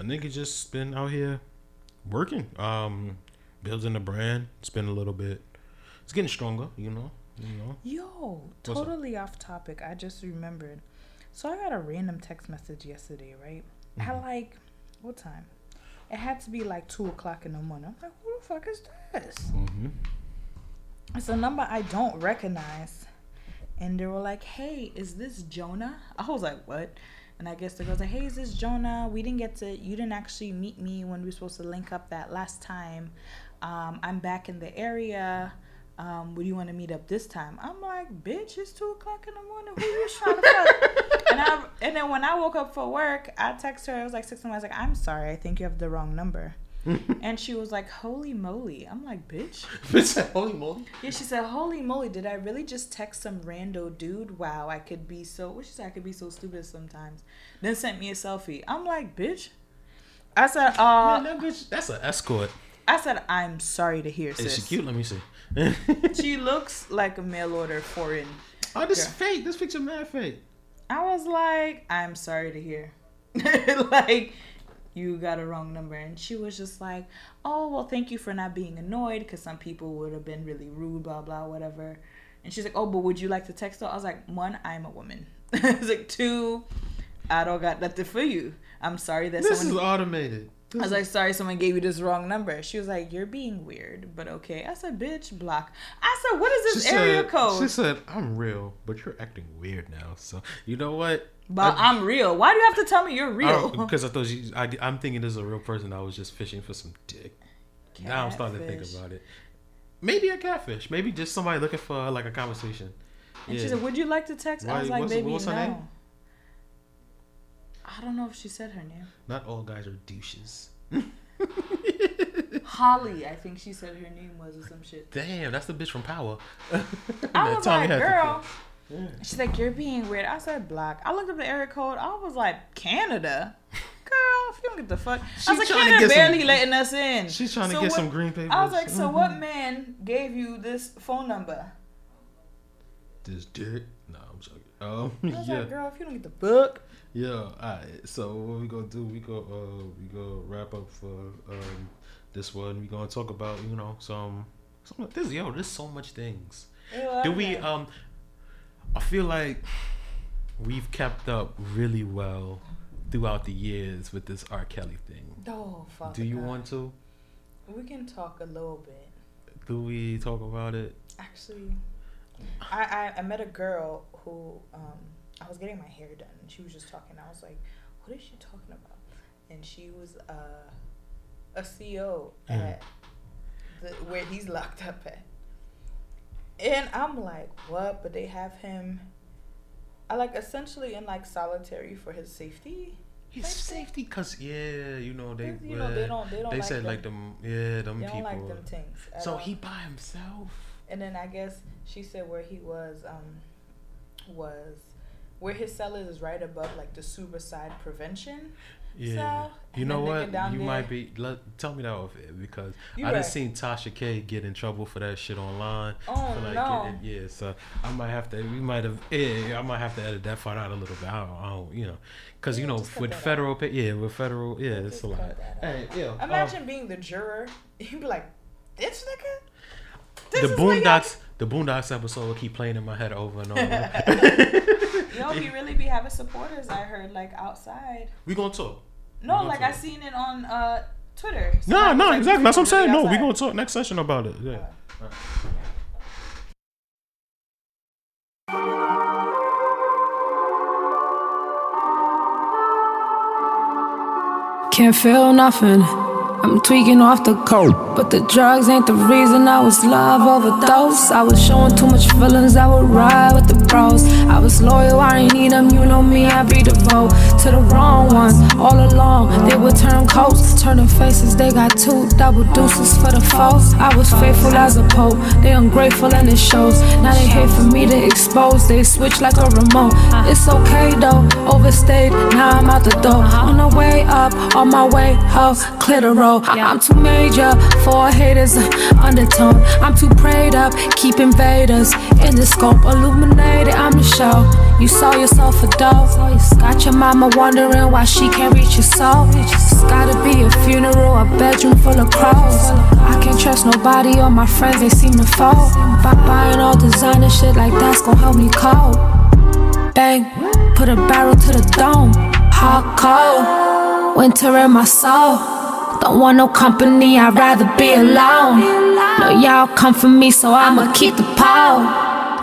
a nigga just been out here working. Um, building a brand. It's been a little bit. It's getting stronger. You know. You know. Yo, totally off topic. I just remembered. So I got a random text message yesterday, right? Mm-hmm. At like, what time? It had to be like 2 o'clock in the morning. I'm like, who the fuck is this? Mm-hmm. It's a number I don't recognize. And they were like, hey, is this Jonah? I was like, what? And I guess the girl's like, hey, is this Jonah? We didn't get to, you didn't actually meet me when we were supposed to link up that last time. Um, I'm back in the area. Um, would you want to meet up this time? I'm like, bitch, it's two o'clock in the morning. Who you trying to fuck? and I and then when I woke up for work, I text her. It was like six and I was like, I'm sorry, I think you have the wrong number. and she was like, holy moly. I'm like, bitch. Bitch, Holy moly! Yeah, she said, "Holy moly, did I really just text some rando dude? Wow, I could be so. What she said? I could be so stupid sometimes." Then sent me a selfie. I'm like, "Bitch." I said, Man, "Uh, that bitch. That's an escort. I said I'm sorry to hear, Is sis. she cute? Let me see. She looks like a mail order foreign." oh, this is fake. This picture mad fake. I was like, "I'm sorry to hear." like, you got a wrong number, and she was just like, "Oh well, thank you for not being annoyed, because some people would have been really rude, blah blah, whatever." And she's like, "Oh, but would you like to text her?" I was like, "One, I'm a woman." I was like, two, I don't got nothing for you. I'm sorry that This is someone." automated. I was mm-hmm. like, sorry, someone gave you this wrong number. She was like, you're being weird, but okay. I said, bitch, block. I said, what is this area said, code? She said, "I'm real, but you're acting weird now." So you know what? but I'm real. Why do you have to tell me you're real? Because I thought you, I, I'm thinking this is a real person. I was just fishing for some dick. Now I'm starting to think about it. Maybe a catfish. Maybe just somebody looking for like a conversation. And Yeah. she said, "Would you like to text?" I was like, what's- "Baby, what's her no." I don't know if she said her name. Not all guys are douches. Holly, I think she said her name was or some shit. Damn, that's the bitch from Power. I was Tommy like, "Girl." Yeah. She's like, "You're being weird." I said, black. I looked up the area code. I was like, "Canada." Girl, if you don't get the fuck, She I was like, trying to Canada get some- barely letting us in. She's trying to So get what- some green papers. I was like, so Mhm. what man gave you this phone number? This dick? No, I'm joking. Um, I was yeah, like, girl, if you don't get the book, yeah. All right. So what we gonna do? We go. Uh, we go wrap up for um this one. We gonna talk about you know some some this yo. There's so much things. Do we um? I feel like we've kept up really well throughout the years with this R. Kelly thing. Oh, Father Do you God. want to? We can talk a little bit. Do we talk about it? Actually, I, I I met a girl who um I was getting my hair done and she was just talking. I was like, what is she talking about? And she was uh a CEO Mhm. at the where he's locked up at. And I'm like, what? But they have him. I like essentially in like solitary for his safety. His safety, cause yeah, you know they. you know, they don't- they don't They like said like them- them, yeah, them They don't people. like them things. so all. he by himself. And then I guess she said where he was um was where his cell is is right above like the suicide prevention. Yeah. cell, you know what? You there- might be. Let, tell me that off air because You I right. seen Tasha K get in trouble for that shit online. Oh, like, no. getting- yeah, so I might have to. We might have. Yeah, I might have to edit that part out a little bit. I don't, I don't you know, because you know with federal. Pay, yeah, with federal. Yeah, Yeah, it's a lot. cut that out. Hey, yeah. um, Imagine being the juror. You'd be like, this nigga? This the Boondocks. The Boondocks episode will keep playing in my head over and over. Yo, he really be having supporters. I heard like outside. we gonna talk. No, gonna like talk. I seen it on uh Twitter. No, Somebody no, like, exactly. That's what I'm "People saying. No, we gonna talk next session about it. Yeah. Can't feel nothing. I'm tweaking off the coke. But the drugs ain't the reason I was love overdose. I was showing too much feelings. I would ride with the bros. I was loyal, I ain't need them, you know me, I be devoted to the wrong ones. All along, they would turn coats, turning faces, they got two double deuces for the foes. I was faithful as a pope, they ungrateful and it shows. Now they hate for me to expose, they switch like a remote. It's okay though, overstayed, now I'm out the door. On the way up, on my way up, clear the road. I'm too major for haters, undertone. I'm too prayed up, keep invaders in the scope. I'm the show. You saw yourself a dough. Got your mama wondering why she can't reach your soul. It's gotta be a funeral, a bedroom full of crows. I can't trust nobody or my friends, they seem to fall. Buying all designer shit like that's gonna help me cope. Bang, put a barrel to the dome. Hot cold, winter in my soul. Don't want no company, I'd rather be alone. No, y'all come for me, so I'ma keep the pole.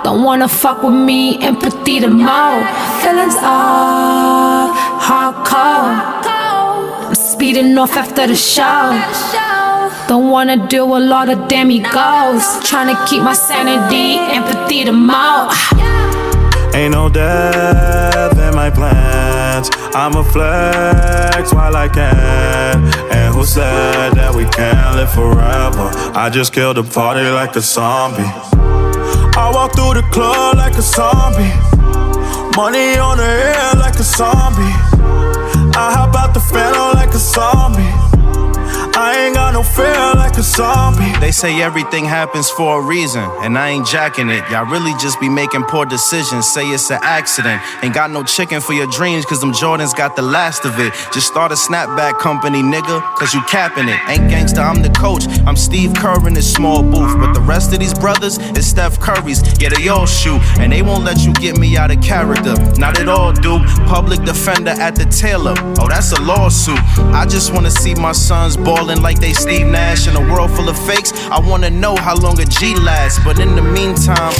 Don't wanna fuck with me, empathy the mo. Feelings off, hardcore. I'm speeding off after the show. Don't wanna do a lot of demigos. Trying to keep my sanity, empathy the mo. Ain't no death in my plans. I'ma flex while I can. And who said that we can't live forever? I just killed a party like a zombie. I walk through the club like a zombie. Money on the air like a zombie. I hop out the phantom like a zombie. I ain't got no fear like a zombie. They say everything happens for a reason, and I ain't jacking it. Y'all really just be making poor decisions. Say it's an accident. Ain't got no chicken for your dreams, cause them Jordans got the last of it. Just start a snapback company, nigga, cause you capping it. Ain't gangsta, I'm the coach. I'm Steve Kerr in this small booth, but the rest of these brothers is Steph Curry's. Yeah, they all shoot, and they won't let you get me out of character. Not at all, dude. Public defender at the tailor. Oh, that's a lawsuit. I just wanna see my sons ballin' like they Steve Nash in a world full of fakes. I wanna know how long a G lasts, but in the meantime,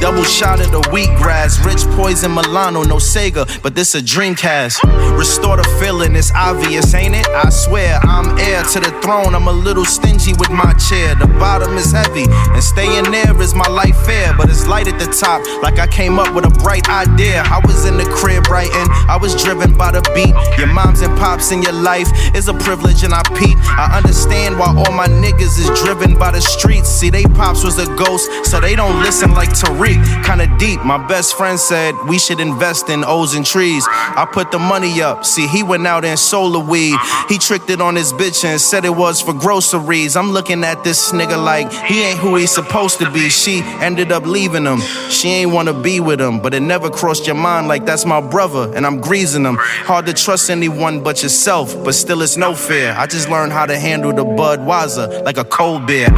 double shot of the wheatgrass, rich poison Milano, no Sega, but this a Dreamcast. Restore the feeling, it's obvious, ain't it? I swear, I'm heir to the throne. I'm a little stingy with my chair. The bottom is heavy, and staying there is my life fair, but it's light at the top, like I came up with a bright idea. I was in the crib writing, I was driven by the beat. Your moms and pops in your life is a privilege, and I peep. I understand why all my niggas is driven by the streets. See, they pops was a ghost, so they don't listen like Tariq. Kinda deep, my best friend said we should invest in O's and trees. I put the money up, see, he went out and sold the weed. He tricked it on his bitch and said it was for groceries. I'm looking at this nigga like he ain't who he's supposed to be. She ended up leaving him. She ain't wanna be with him, but it never crossed your mind like that's my brother and I'm greasing him. Hard to trust anyone but yourself, but still it's no fear. I just learned how to handle the Budweiser like a cold beer.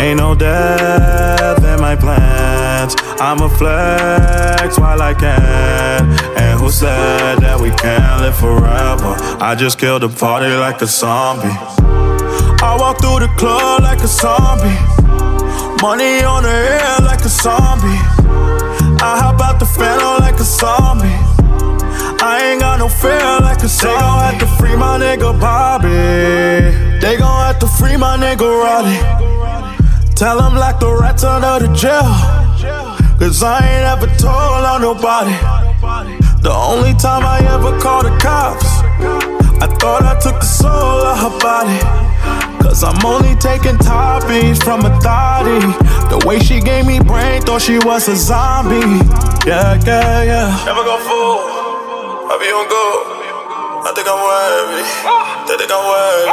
Ain't no death in my plans. I'ma flex while I can. And who said that we can't live forever? I just killed a party like a zombie. I walk through the club like a zombie. Money on the air like a zombie. I hop out the phantom like a zombie. No fear like a zombie. They gon' have to free my nigga Bobby. They gon' have to free my nigga Roddy. Tell him like the rats under the jail. Cause I ain't ever told on nobody. The only time I ever called the cops, I thought I took the soul of her body. Cause I'm only taking toppings from a thotty. The way she gave me brain, thought she was a zombie. Yeah, yeah, yeah. Never go fool. I be on go. I think I'm worthy. They think I'm worthy.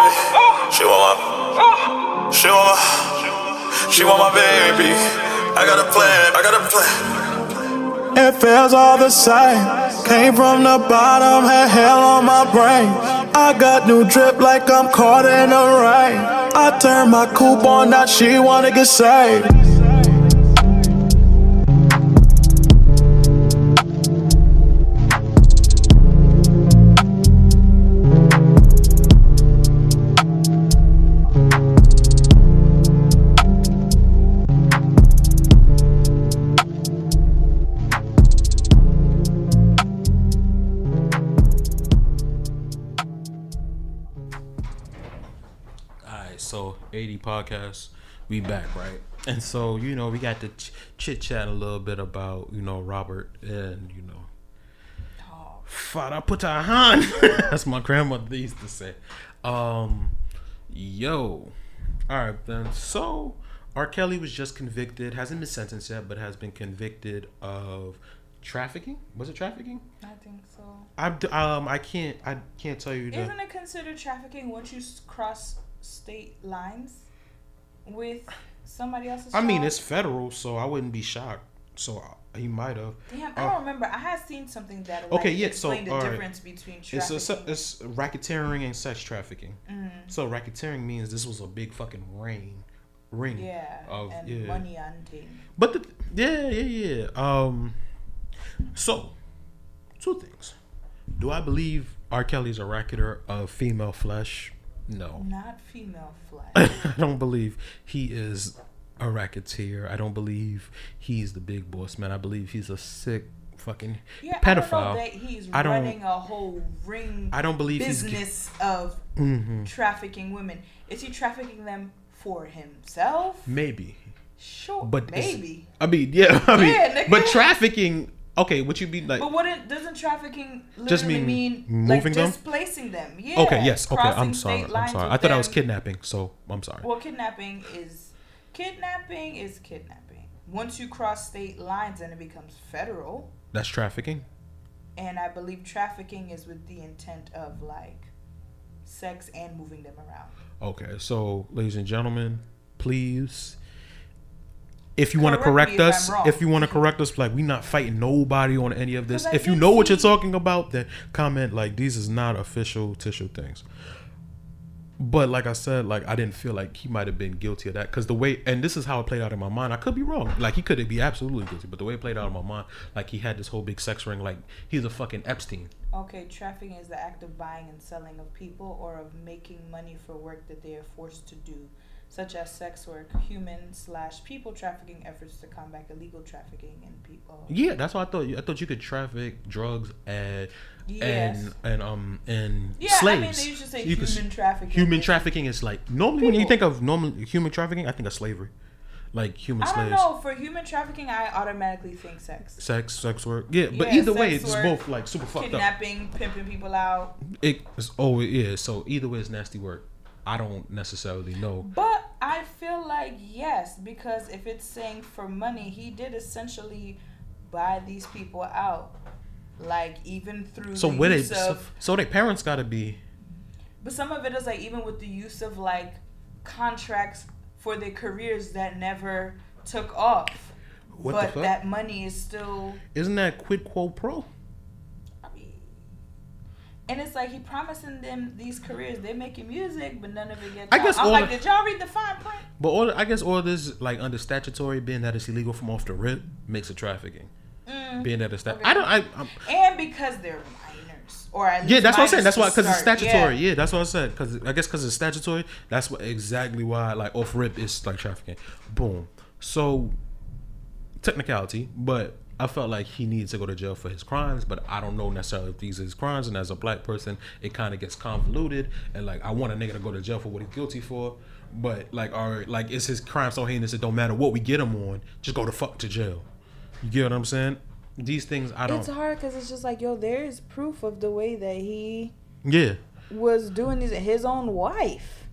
She want my. She want my. She want my baby. I got a plan. I got a plan. It feels all the same. Came from the bottom, had hell on my brain. I got new drip like I'm caught in the rain. I turn my coupe on, now she wanna get saved. Alright, so ADD podcasts. we back, right? And so, you know, we got to ch- chit chat a little bit about, you know, Robert and, you know, Father Putahan. That's my grandmother used to say. Um, yo. All right, then. So, R. Kelly was just convicted, hasn't been sentenced yet, but has been convicted of trafficking. Was it trafficking? I think so. I um I can't I can't tell you the Isn't it considered trafficking once you cross state lines with somebody else's? I mean, it's federal, so I wouldn't be shocked. So uh, he might have. Damn, I uh, don't remember. I had seen something that Okay, like, yeah, so, the alright. difference between It's trafficking. a, it's racketeering and sex trafficking. Mm. So racketeering means this was a big fucking ring, ring. yeah, Of and yeah. money hunting. But the yeah yeah yeah. Um, so two things. Do I believe R. Kelly's a racketeer of female flesh? No. Not female flesh. I don't believe he is a racketeer. I don't believe he's the big boss man. I believe he's a sick fucking Yeah, I don't he's I don't- running a whole ring I don't believe he's business of Mhm. trafficking women. Is he trafficking them for himself? Maybe, Sure, but maybe. I mean, yeah, I mean, Yeah, but trafficking. Okay, what you mean like? But wouldn't doesn't trafficking literally Just mean mean, moving like them? displacing them? Yeah. okay, yes, okay. I'm sorry. I'm sorry. I thought I was kidnapping, so I'm sorry. Well, kidnapping is kidnapping is kidnapping. Once you cross state lines, then it becomes federal. That's trafficking. And I believe trafficking is with the intent of like sex and moving them around. Okay, so ladies and gentlemen, please, if you want to Correct me correct if us, if you want to correct us, like we not fighting nobody on any of this. If you know what you're talking about, then comment like these is not official tissue things. But like I said, like I didn't feel like he might have been guilty of that because the way, and this is how it played out in my mind. I could be wrong. Like he could be absolutely guilty, but the way it played out in my mind, like he had this whole big sex ring. Like he's a fucking Epstein. Okay, trafficking is the act of buying and selling of people or of making money for work that they are forced to do, such as sex work, human slash people trafficking efforts to combat illegal trafficking in people. Yeah, that's what I thought. I thought you could traffic drugs and Yes. and and um and Yeah, I slaves. mean, they used to say You could- human trafficking. Human trafficking is like normally when you think of normal human trafficking, I think of slavery, like human I don't slaves, know. For human trafficking, I automatically think sex. sex, sex work. Yeah, but Yeah, either way, it's work, both like super fucked up. Kidnapping, pimping people out. It's oh yeah. So either way, it's nasty work. I don't necessarily know. But I feel like yes, because if it's saying for money, he did essentially buy these people out. Like even through So the they use so, of, so their parents got to be but some of it is like even with the use of like contracts for their careers that never took off. What but that money is still isn't that quid quo pro? And it's like he promising them these careers. They're making music, but none of it gets. I out. guess I'm all like, the- did y'all read the fine print? But all I guess all this like under statutory being that it's illegal from off the rip makes it trafficking. Mm. Being that it's that Okay. I don't I I'm, And because they're minors, or at least Yeah, that's what I'm saying. That's why, because it's statutory. Yeah. Yeah, that's what I said. Because I guess because it's statutory. That's what exactly why like off rip is like trafficking. Boom. So technicality, but I felt like he needs to go to jail for his crimes, but I don't know necessarily if these are his crimes. And as a black person, it kind of gets convoluted. And like, I want a nigga to go to jail for what he's guilty for. But like, all right, like, is his crime so heinous? It don't matter what we get him on. Just go to fuck to jail. You get what I'm saying? These things I don't. It's hard because it's just like, yo, there's proof of the way that he Yeah. was doing this. His own wife,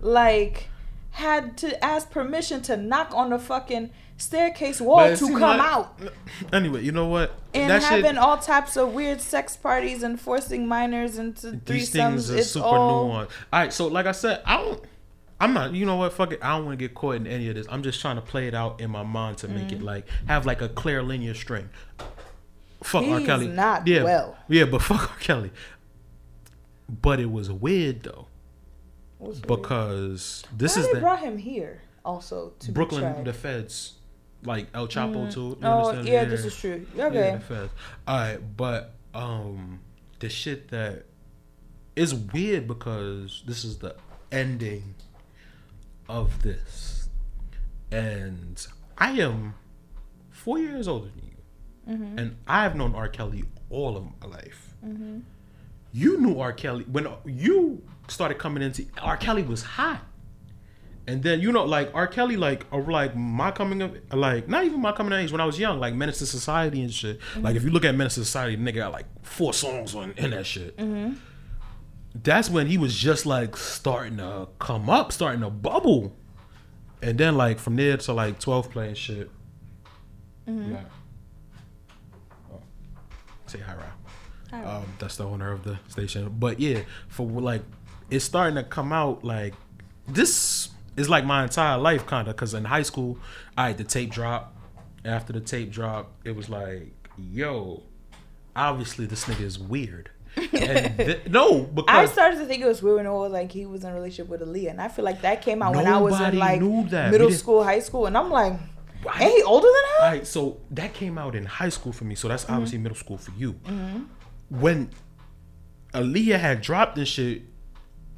like, had to ask permission to knock on the fucking staircase wall to come like- out. Anyway, you know what? And That shit- having all types of weird sex parties and forcing minors into these things are It's super all nuanced. All right, so like I said, I don't. I'm not. You know what? Fuck it. I don't want to get caught in any of this. I'm just trying to play it out in my mind to make Mm. it like have like a clear linear string. Fuck R. Kelly. not yeah, well. Yeah, but fuck R. Kelly. But it was weird though weird? because this Why is they the brought him here also to Brooklyn, the feds, like El Chapo too. You Oh, understand? yeah, this is true. Okay. Yeah. All right, but um, the shit that is weird because this is the ending of this, and I am four years older than you, Mm-hmm. and I've known R. Kelly all of my life. You knew R. Kelly when you started coming into R. Kelly was hot. And then you know, like R. Kelly, like or like my coming of like not even my coming of age when I was young, like Menace II Society and shit. Mm-hmm. Like if you look at Menace II Society, the nigga got like four songs on in that shit. Mm-hmm. That's when he was just like starting to come up, starting to bubble, and then like from there to like twelve playing shit. Mm-hmm. Yeah. Oh. Say hi, Rob. Um, that's the owner of the station. But yeah, for like, it's starting to come out like this is like my entire life kind of because in high school I had the tape drop. After the tape drop, it was like, yo, obviously this nigga is weird. And th- no, because I started to think it was weird when it was like he was in a relationship with Aaliyah, and I feel like that came out when I was in like. Middle school, high school, and I'm like, I- ain't he older than her? Right, so that came out in high school for me. So that's mm-hmm. obviously middle school for you. Mm-hmm. When Aaliyah had dropped this shit,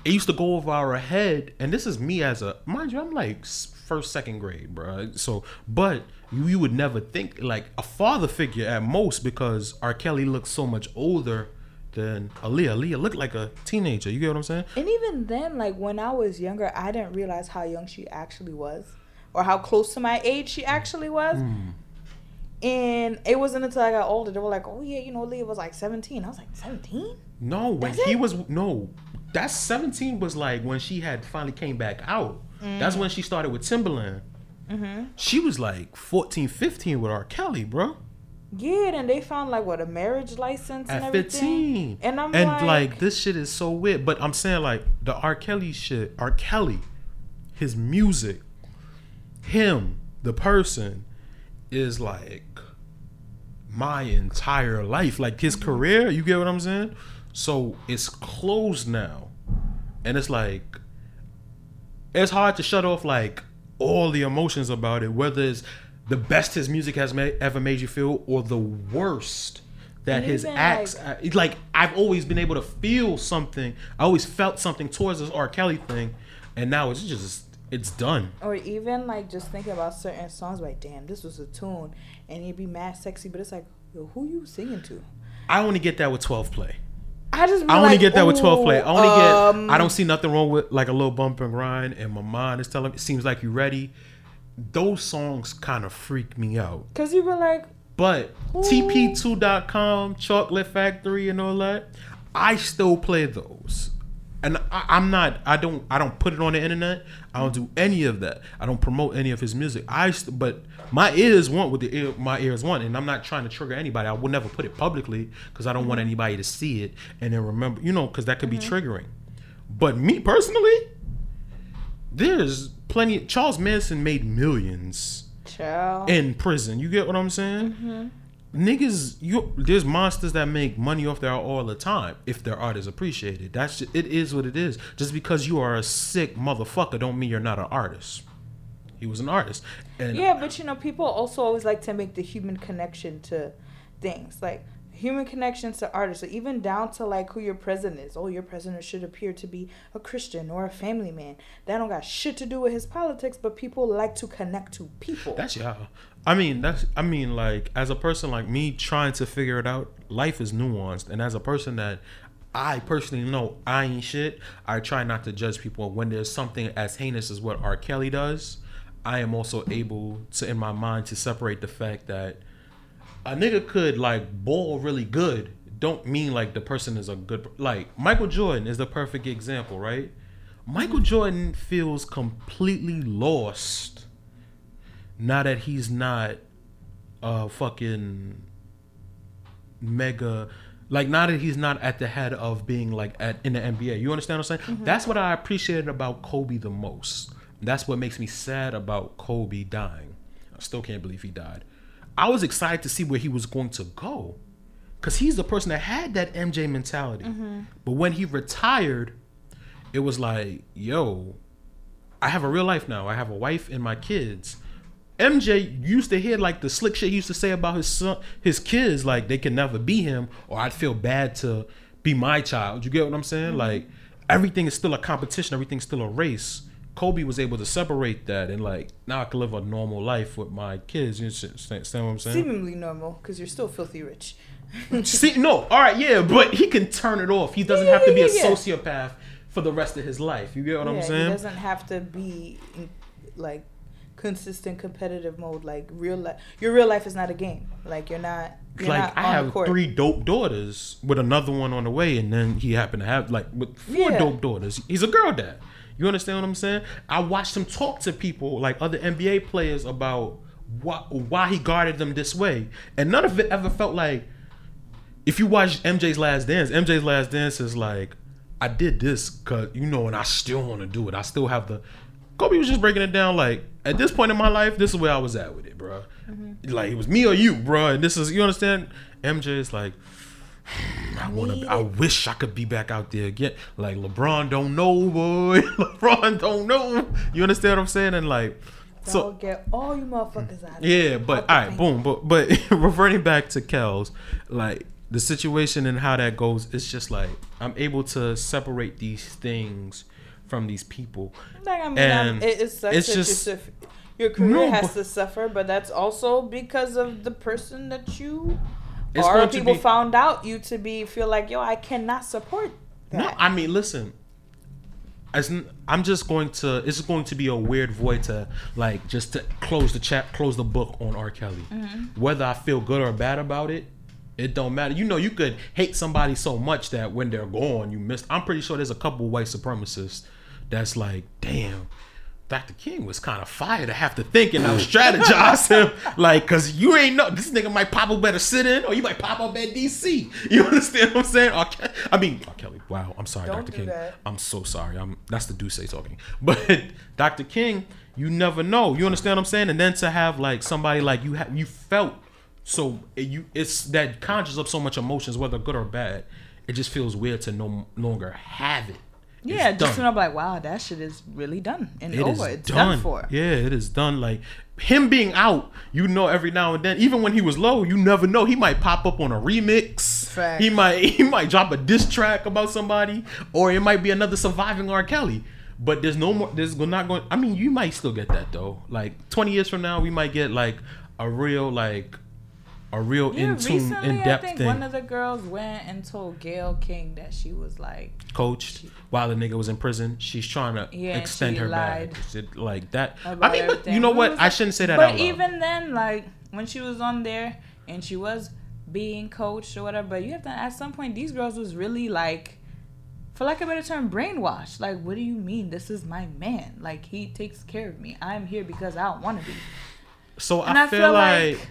it used to go over our head. And this is me as a mind you, I'm like first, second grade, bro. So, but you, you would never think like a father figure at most because R. Kelly looks so much older than Aaliyah. Aaliyah looked like a teenager. You get what I'm saying? And even then, like when I was younger, I didn't realize how young she actually was, or how close to my age she actually was. Hmm. And it wasn't until I got older they were like, "Oh yeah, you know, Leah was like 17." I was like, "17?" No, when That's he it? was no, that seventeen was like when she had finally came back out. That's when she started with Timbaland. She was like 14, 15 with R. Kelly, bro. Yeah, and they found like what a marriage license and At everything. fifteen, And I'm and like, like this shit is so weird. But I'm saying like the R. Kelly shit, R. Kelly, his music, him, the person, is like my entire life. Like his career, you get what I'm saying? So it's closed now. And it's like it's hard to shut off like all the emotions about it, whether it's the best his music has ma- ever made you feel or the worst that his acts uh, like I've always been able to feel something. I always felt something towards this R. Kelly thing, and now it's just it's done. or even like just thinking about certain songs, like, damn, this was a tune, and it'd be mad sexy, but it's like, yo, who you singing to? I only get that with 12 play. I just I only like, get that with 12 play. I only um, get I don't see nothing wrong with like a little bump and grind and my mind is telling me it seems like you're ready. Those songs kind of freak me out. Cause you be like, But TP2.com, Chocolate Factory, and all that, I still play those. And I, I'm not. I don't. I don't put it on the internet. I don't do any of that. I don't promote any of his music. I. But my ears want what the ear, my ears want, and I'm not trying to trigger anybody. I would never put it publicly because I don't want mm-hmm. anybody to see it and then remember. You know, because that could be mm-hmm. triggering. But me personally, there's plenty. Charles Manson made millions in prison. You get what I'm saying? Mm-hmm. Niggas, you there's monsters that make money off there all the time if their art is appreciated. That's ju- it is what it is. Just because you are a sick motherfucker don't mean you're not an artist. He was an artist, and Yeah, but you know, people also always like to make the human connection to things, like human connections to artists, or even down to like who your president is. Oh, your president should appear to be a Christian or a family man. That don't got shit to do with his politics, but people like to connect to people. That's y'all. I mean, that's. I mean, like as a person like me trying to figure it out, life is nuanced, and as a person that I personally know I ain't shit. I try not to judge people when there's something as heinous as what R. Kelly does. I am also able to, in my mind, to separate the fact that a nigga could like ball really good. Don't mean like the person is a good. Like Michael Jordan is the perfect example, right? Michael Jordan feels completely lost now that he's not a fucking mega like now that he's not at the head of being like at in the NBA. You understand what I'm saying? Mm-hmm. That's what I appreciated about Kobe the most. That's what makes me sad about Kobe dying. I still can't believe he died. I was excited to see where he was going to go. Cause he's the person that had that MJ mentality. Mm-hmm. But when he retired, it was like, yo, I have a real life now. I have a wife and my kids. MJ used to hear like the slick shit he used to say about his son, his kids, like they can never be him, or I'd feel bad to be my child. You get what I'm saying? Mm-hmm. Like everything is still a competition, everything's still a race. Kobe was able to separate that and like now I can live a normal life with my kids. You understand what I'm saying? Seemingly normal, because you're still filthy rich. See, no, all right, yeah, but he can turn it off. He doesn't Yeah, have to be a yeah. sociopath for the rest of his life. You get what yeah, I'm saying? He doesn't have to be like consistent competitive mode. Like real life, your real life is not a game. Like you're not. You're like not I have three dope daughters with another one on the way, and then he happened to have like with four Yeah. dope daughters. He's a girl dad. You understand what I'm saying? I watched him talk to people like other NBA players about why why he guarded them this way, and none of it ever felt like. If you watch MJ's Last Dance, MJ's Last Dance is like, I did this because you know, and I still want to do it. I still have the. Kobe was just breaking it down like at this point in my life, this is where I was at with it, bro. Mm-hmm. Like it was me or you, bro. And this is you understand. MJ is like, I want to. I wish I could be back out there again. Like LeBron don't know, boy. LeBron don't know. You understand what I'm saying? And like, So so get all you motherfuckers out. of yeah, but all right, boom, but but reverting back to Kel's, like the situation and how that goes, it's just like I'm able to separate these things from these people. Like, I mean, And it, sucks it's just- you. Your career No, has but- to suffer, but that's also because of the person that you are. People be- found out you to be feel like yo, I cannot support that. No, I mean, listen. As I'm just going to, it's going to be a weird void to like just to close the chat, close the book on R. Kelly. Mm-hmm. Whether I feel good or bad about it, it don't matter. You know, you could hate somebody so much that when they're gone, you miss. I'm pretty sure there's a couple white supremacists that's like, damn. Dr. King was kind of fired. to have to think and now strategize him, like, cause you ain't know this nigga might pop up at a sit-in or you might pop up at DC. You understand what I'm saying? R. Ke- I mean, R. Kelly. Wow, I'm sorry, Don't Dr. King. that. I'm so sorry. I'm that's the D'Ussé talking. But Dr. King, you never know. You understand what I'm saying? And then to have like somebody like you have you felt so eh, you it's that conjures up so much emotions, whether good or bad. It just feels weird to no longer have it. It's yeah, just done. when I'm like, wow, that shit is really done and It over. It's done. done for. Yeah, it is done. Like him being out, you know, every now and then, even when he was low, you never know. He might pop up on a remix. Fact. He might he might drop a diss track about somebody, or it might be another surviving R. Kelly. But there's no more. There's not going. I mean, you might still get that though. Like 20 years from now, we might get like a real like a real Yeah, in tune, in I depth think thing. one of the girls went and told Gayle King that she was like, coached while the nigga was in prison. She's trying to Yeah, extend her lied bag. Like that. I mean, but everything. you know what? I shouldn't say that But out loud. even then, like when she was on there and she was being coached or whatever, but you have to at some point these girls was really like, for lack of a better term, brainwashed. Like, what do you mean? This is my man. Like he takes care of me. I'm here because I don't want to be. so I, I feel, feel like,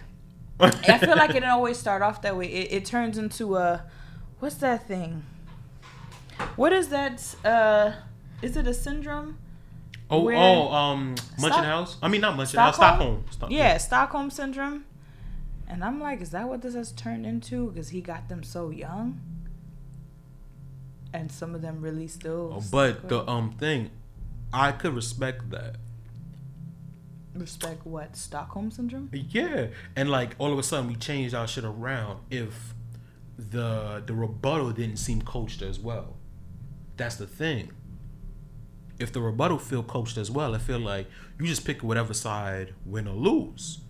I feel like it didn't always start off that way. It, it turns into a, what's that thing? What is that? Uh, is it a syndrome? oh where- oh um Munchkin Stock- House. I mean not Munchkin House. Stockholm? Stockholm. Yeah, Stockholm syndrome. And I'm like, is that what this has turned into? Because he got them so young, and some of them really still. Oh, But the um thing, I could respect that. Respect what Stockholm syndrome? Yeah, and like all of a sudden we changed our shit around if the the rebuttal didn't seem coached as well. That's the thing. If the rebuttal feel coached as well, I feel like you just pick whatever side, win or lose.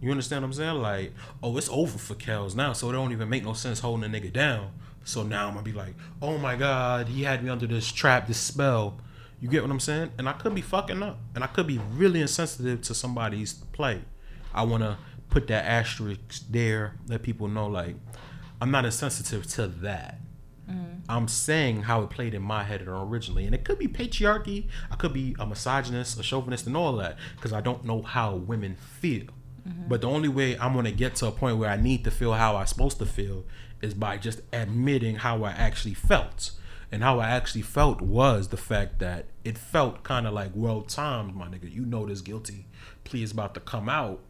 You understand what I'm saying? Like, oh, it's over for Kels now, so it don't even make no sense holding a nigga down. So now I'm gonna be like, oh my god, he had me under this trap, this spell. You get what I'm saying? And I could be fucking up, and I could be really insensitive to somebody's play. I wanna put that asterisk there, let people know like I'm not insensitive to that. Mm-hmm. I'm saying how it played in my head originally, and it could be patriarchy. I could be a misogynist, a chauvinist, and all that because I don't know how women feel. Mm-hmm. But the only way I'm gonna get to a point where I need to feel how I'm supposed to feel is by just admitting how I actually felt. And how I actually felt was the fact that it felt kind of like well timed, my nigga. You know this guilty plea is about to come out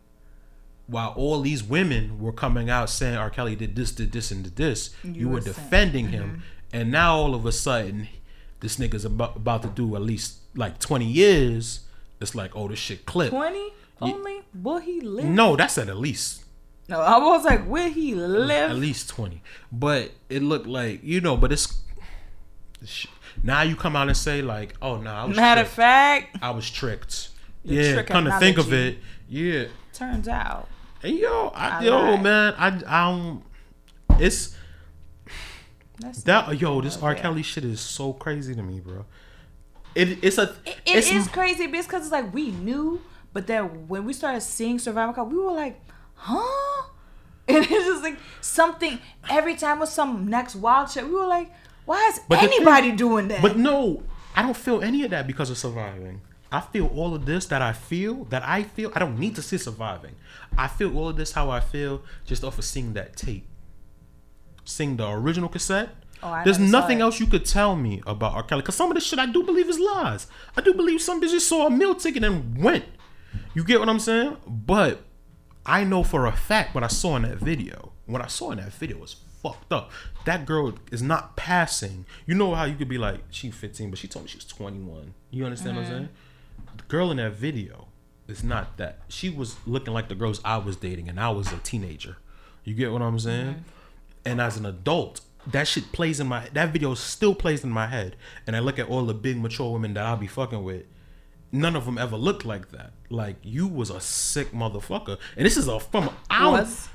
while all these women were coming out saying R. Kelly did this, did this, and did this, you, were were saying- defending him, mm-hmm. and now all of a sudden, this nigga's about, about to do at least like twenty years. It's like, oh, this shit clip. Twenty only? Will he live? No, that's at at least No, I was like, will he live? at least twenty. But it looked like you know, but it's now you come out and say like, oh no, I was Matter of fact, I was tricked. The yeah, kind of think of it. Yeah, turns out. And yo, I, I yo, lied. man, I, I don't. It's That's That yo, this R. Kelly shit is so crazy to me, bro. It it's a It, it's, it is crazy because it's like we knew, but then when we started seeing Survivor Call, we were like, huh? And it's just like something every time with some next wild shit. We were like, why is But the thing- anybody doing that? But no, I don't feel any of that because of surviving. I feel all of this that I feel that I feel. I don't need to see surviving. I feel all of this how I feel just off of seeing that tape, seeing the original cassette. Oh, There's nothing else you could tell me about R. Kelly because some of this shit I do believe is lies. I do believe some bitch just saw a meal ticket and went. You get what I'm saying? But I know for a fact what I saw in that video. What I saw in that video was fucked up. That girl is not passing. You know how you could be like, she 15, but she told me she was 21. You understand what I'm mm-hmm. saying? The girl in that video is not that. She was looking like the girls I was dating, and I was a teenager. You get what I'm saying? Mm-hmm. And as an adult, that shit plays in my that video still plays in my head. And I look at all the big mature women that I'll be fucking with. None of them ever looked like that. Like you was a sick motherfucker, and this is a from I Was?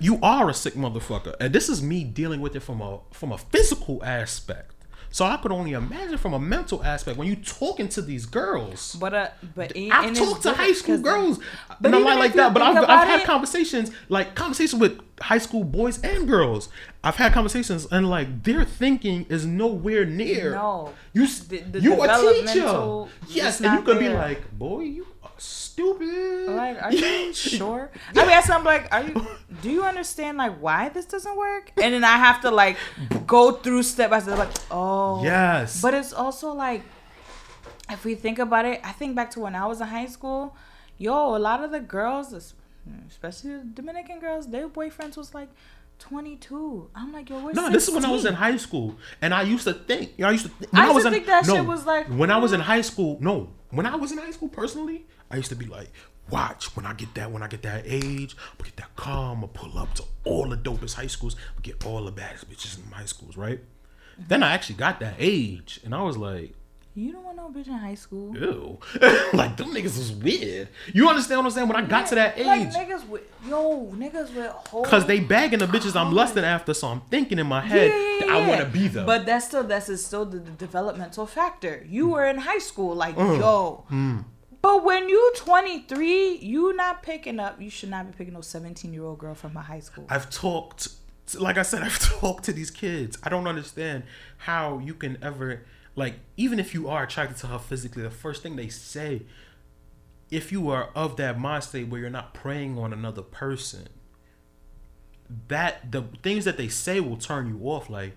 You are a sick motherfucker, and this is me dealing with it from a from a physical aspect. So I could only imagine from a mental aspect when you talking to these girls. but uh, but it- I've talked to high school girls, But even like that. But I've, I've had it- conversations, like conversations with high school boys and girls. I've had conversations, and like their thinking is nowhere near. No. you The- the you a teacher, yes, and you could be like, boy, you stupid. Like, are you sure? I mean, I'm like, are you? Do you understand like why this doesn't work? And then I have to like go through step by step, like, oh, Yes. But it's also like, if we think about it, I think back to when I was in high school. Yo, a lot of the girls, especially the Dominican girls, their boyfriends was like 22. I'm like, yo, we're No, this is when I was in high school, and I used to think. You know, I used to. Th- I used was to in, think that no, shit was like, when I was in mm. high school. No, when I was in high school, personally, I used to be like, watch when I get that when I get that age, gonna get that car. I'm gonna pull up to all the dopest high schools, gonna get all the baddest bitches in my high schools, right? Mm-hmm. Then I actually got that age, and I was like, You don't want no bitch in high school. ew, like them niggas was weird. You understand what I'm saying? When I got to that age, Like niggas with yo, niggas with whole Cause they bagging the bitches I'm lusting after, so I'm thinking in my head that I want to be them. But that's still that's still the, the developmental factor. You mm. were in high school, like Mm. yo. Mm. But when you 23, you not picking up. You should not be picking no 17 year old girl from a high school. I've talked, like I said, I've talked to these kids. I don't understand how you can ever, like, even if you are attracted to her physically, the first thing they say, if you are of that mind state where you're not preying on another person, that the things that they say will turn you off. Like,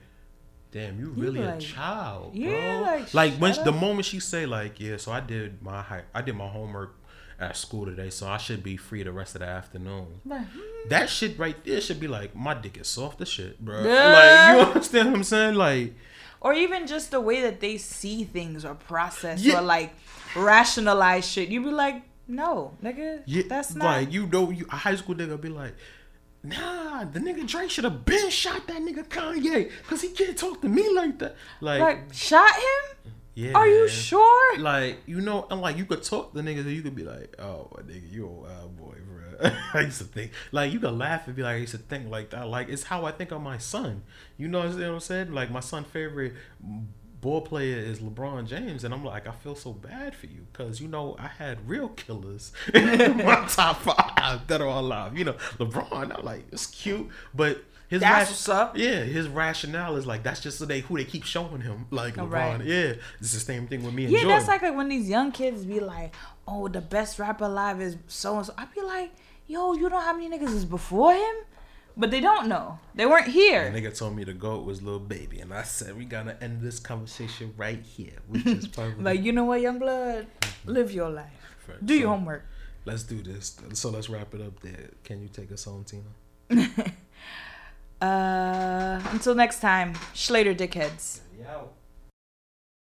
damn, you really a like- child, Yeah, bro. like, Like, when shut the moment she say like, yeah, so I did my I did my homework at school today, so I should be free the rest of the afternoon. Like, hmm. That shit right there should be like my dick is soft as shit, bro. Yeah. Like you understand what I'm saying? Like or even just the way that they see things or process Yeah. or like rationalize shit. You be like, no, nigga, yeah, that's not. like you know you a high school nigga be like, nah, the nigga Drake should have been shot that nigga Kanye because he can't talk to me like that. Like, like shot him? yeah, Are you sure? Like you know, and like you could talk to the niggas and you could be like, oh nigga, you a wild boy, bro. I used to think like you could laugh and be like, I used to think like that. Like it's how I think of my son. You know what I'm saying? Like my son' favorite ball player is LeBron James, and I'm like, I feel so bad for you because you know I had real killers in my top five that are alive. You know, LeBron. I'm like, it's cute, but. His That's what's up. Yeah, his rationale is like that's just so they who they keep showing him like oh, LeBron. Right. Yeah, it's the same thing with me and Yeah, Jordan. that's like, like when these young kids be like, "Oh, the best rapper alive is so and so." I be like, "Yo, you know how many niggas is before him?" But they don't know. They weren't The here. nigga told me the goat was Lil Baby, and I said we gotta end this conversation right here, which is perfect. Like, you know what, young blood, live your life. Fair. Do your homework. Let's do this. So let's wrap it up there. Can you take us home, Tina? Uh, until next time, Schlater dickheads. Yeah.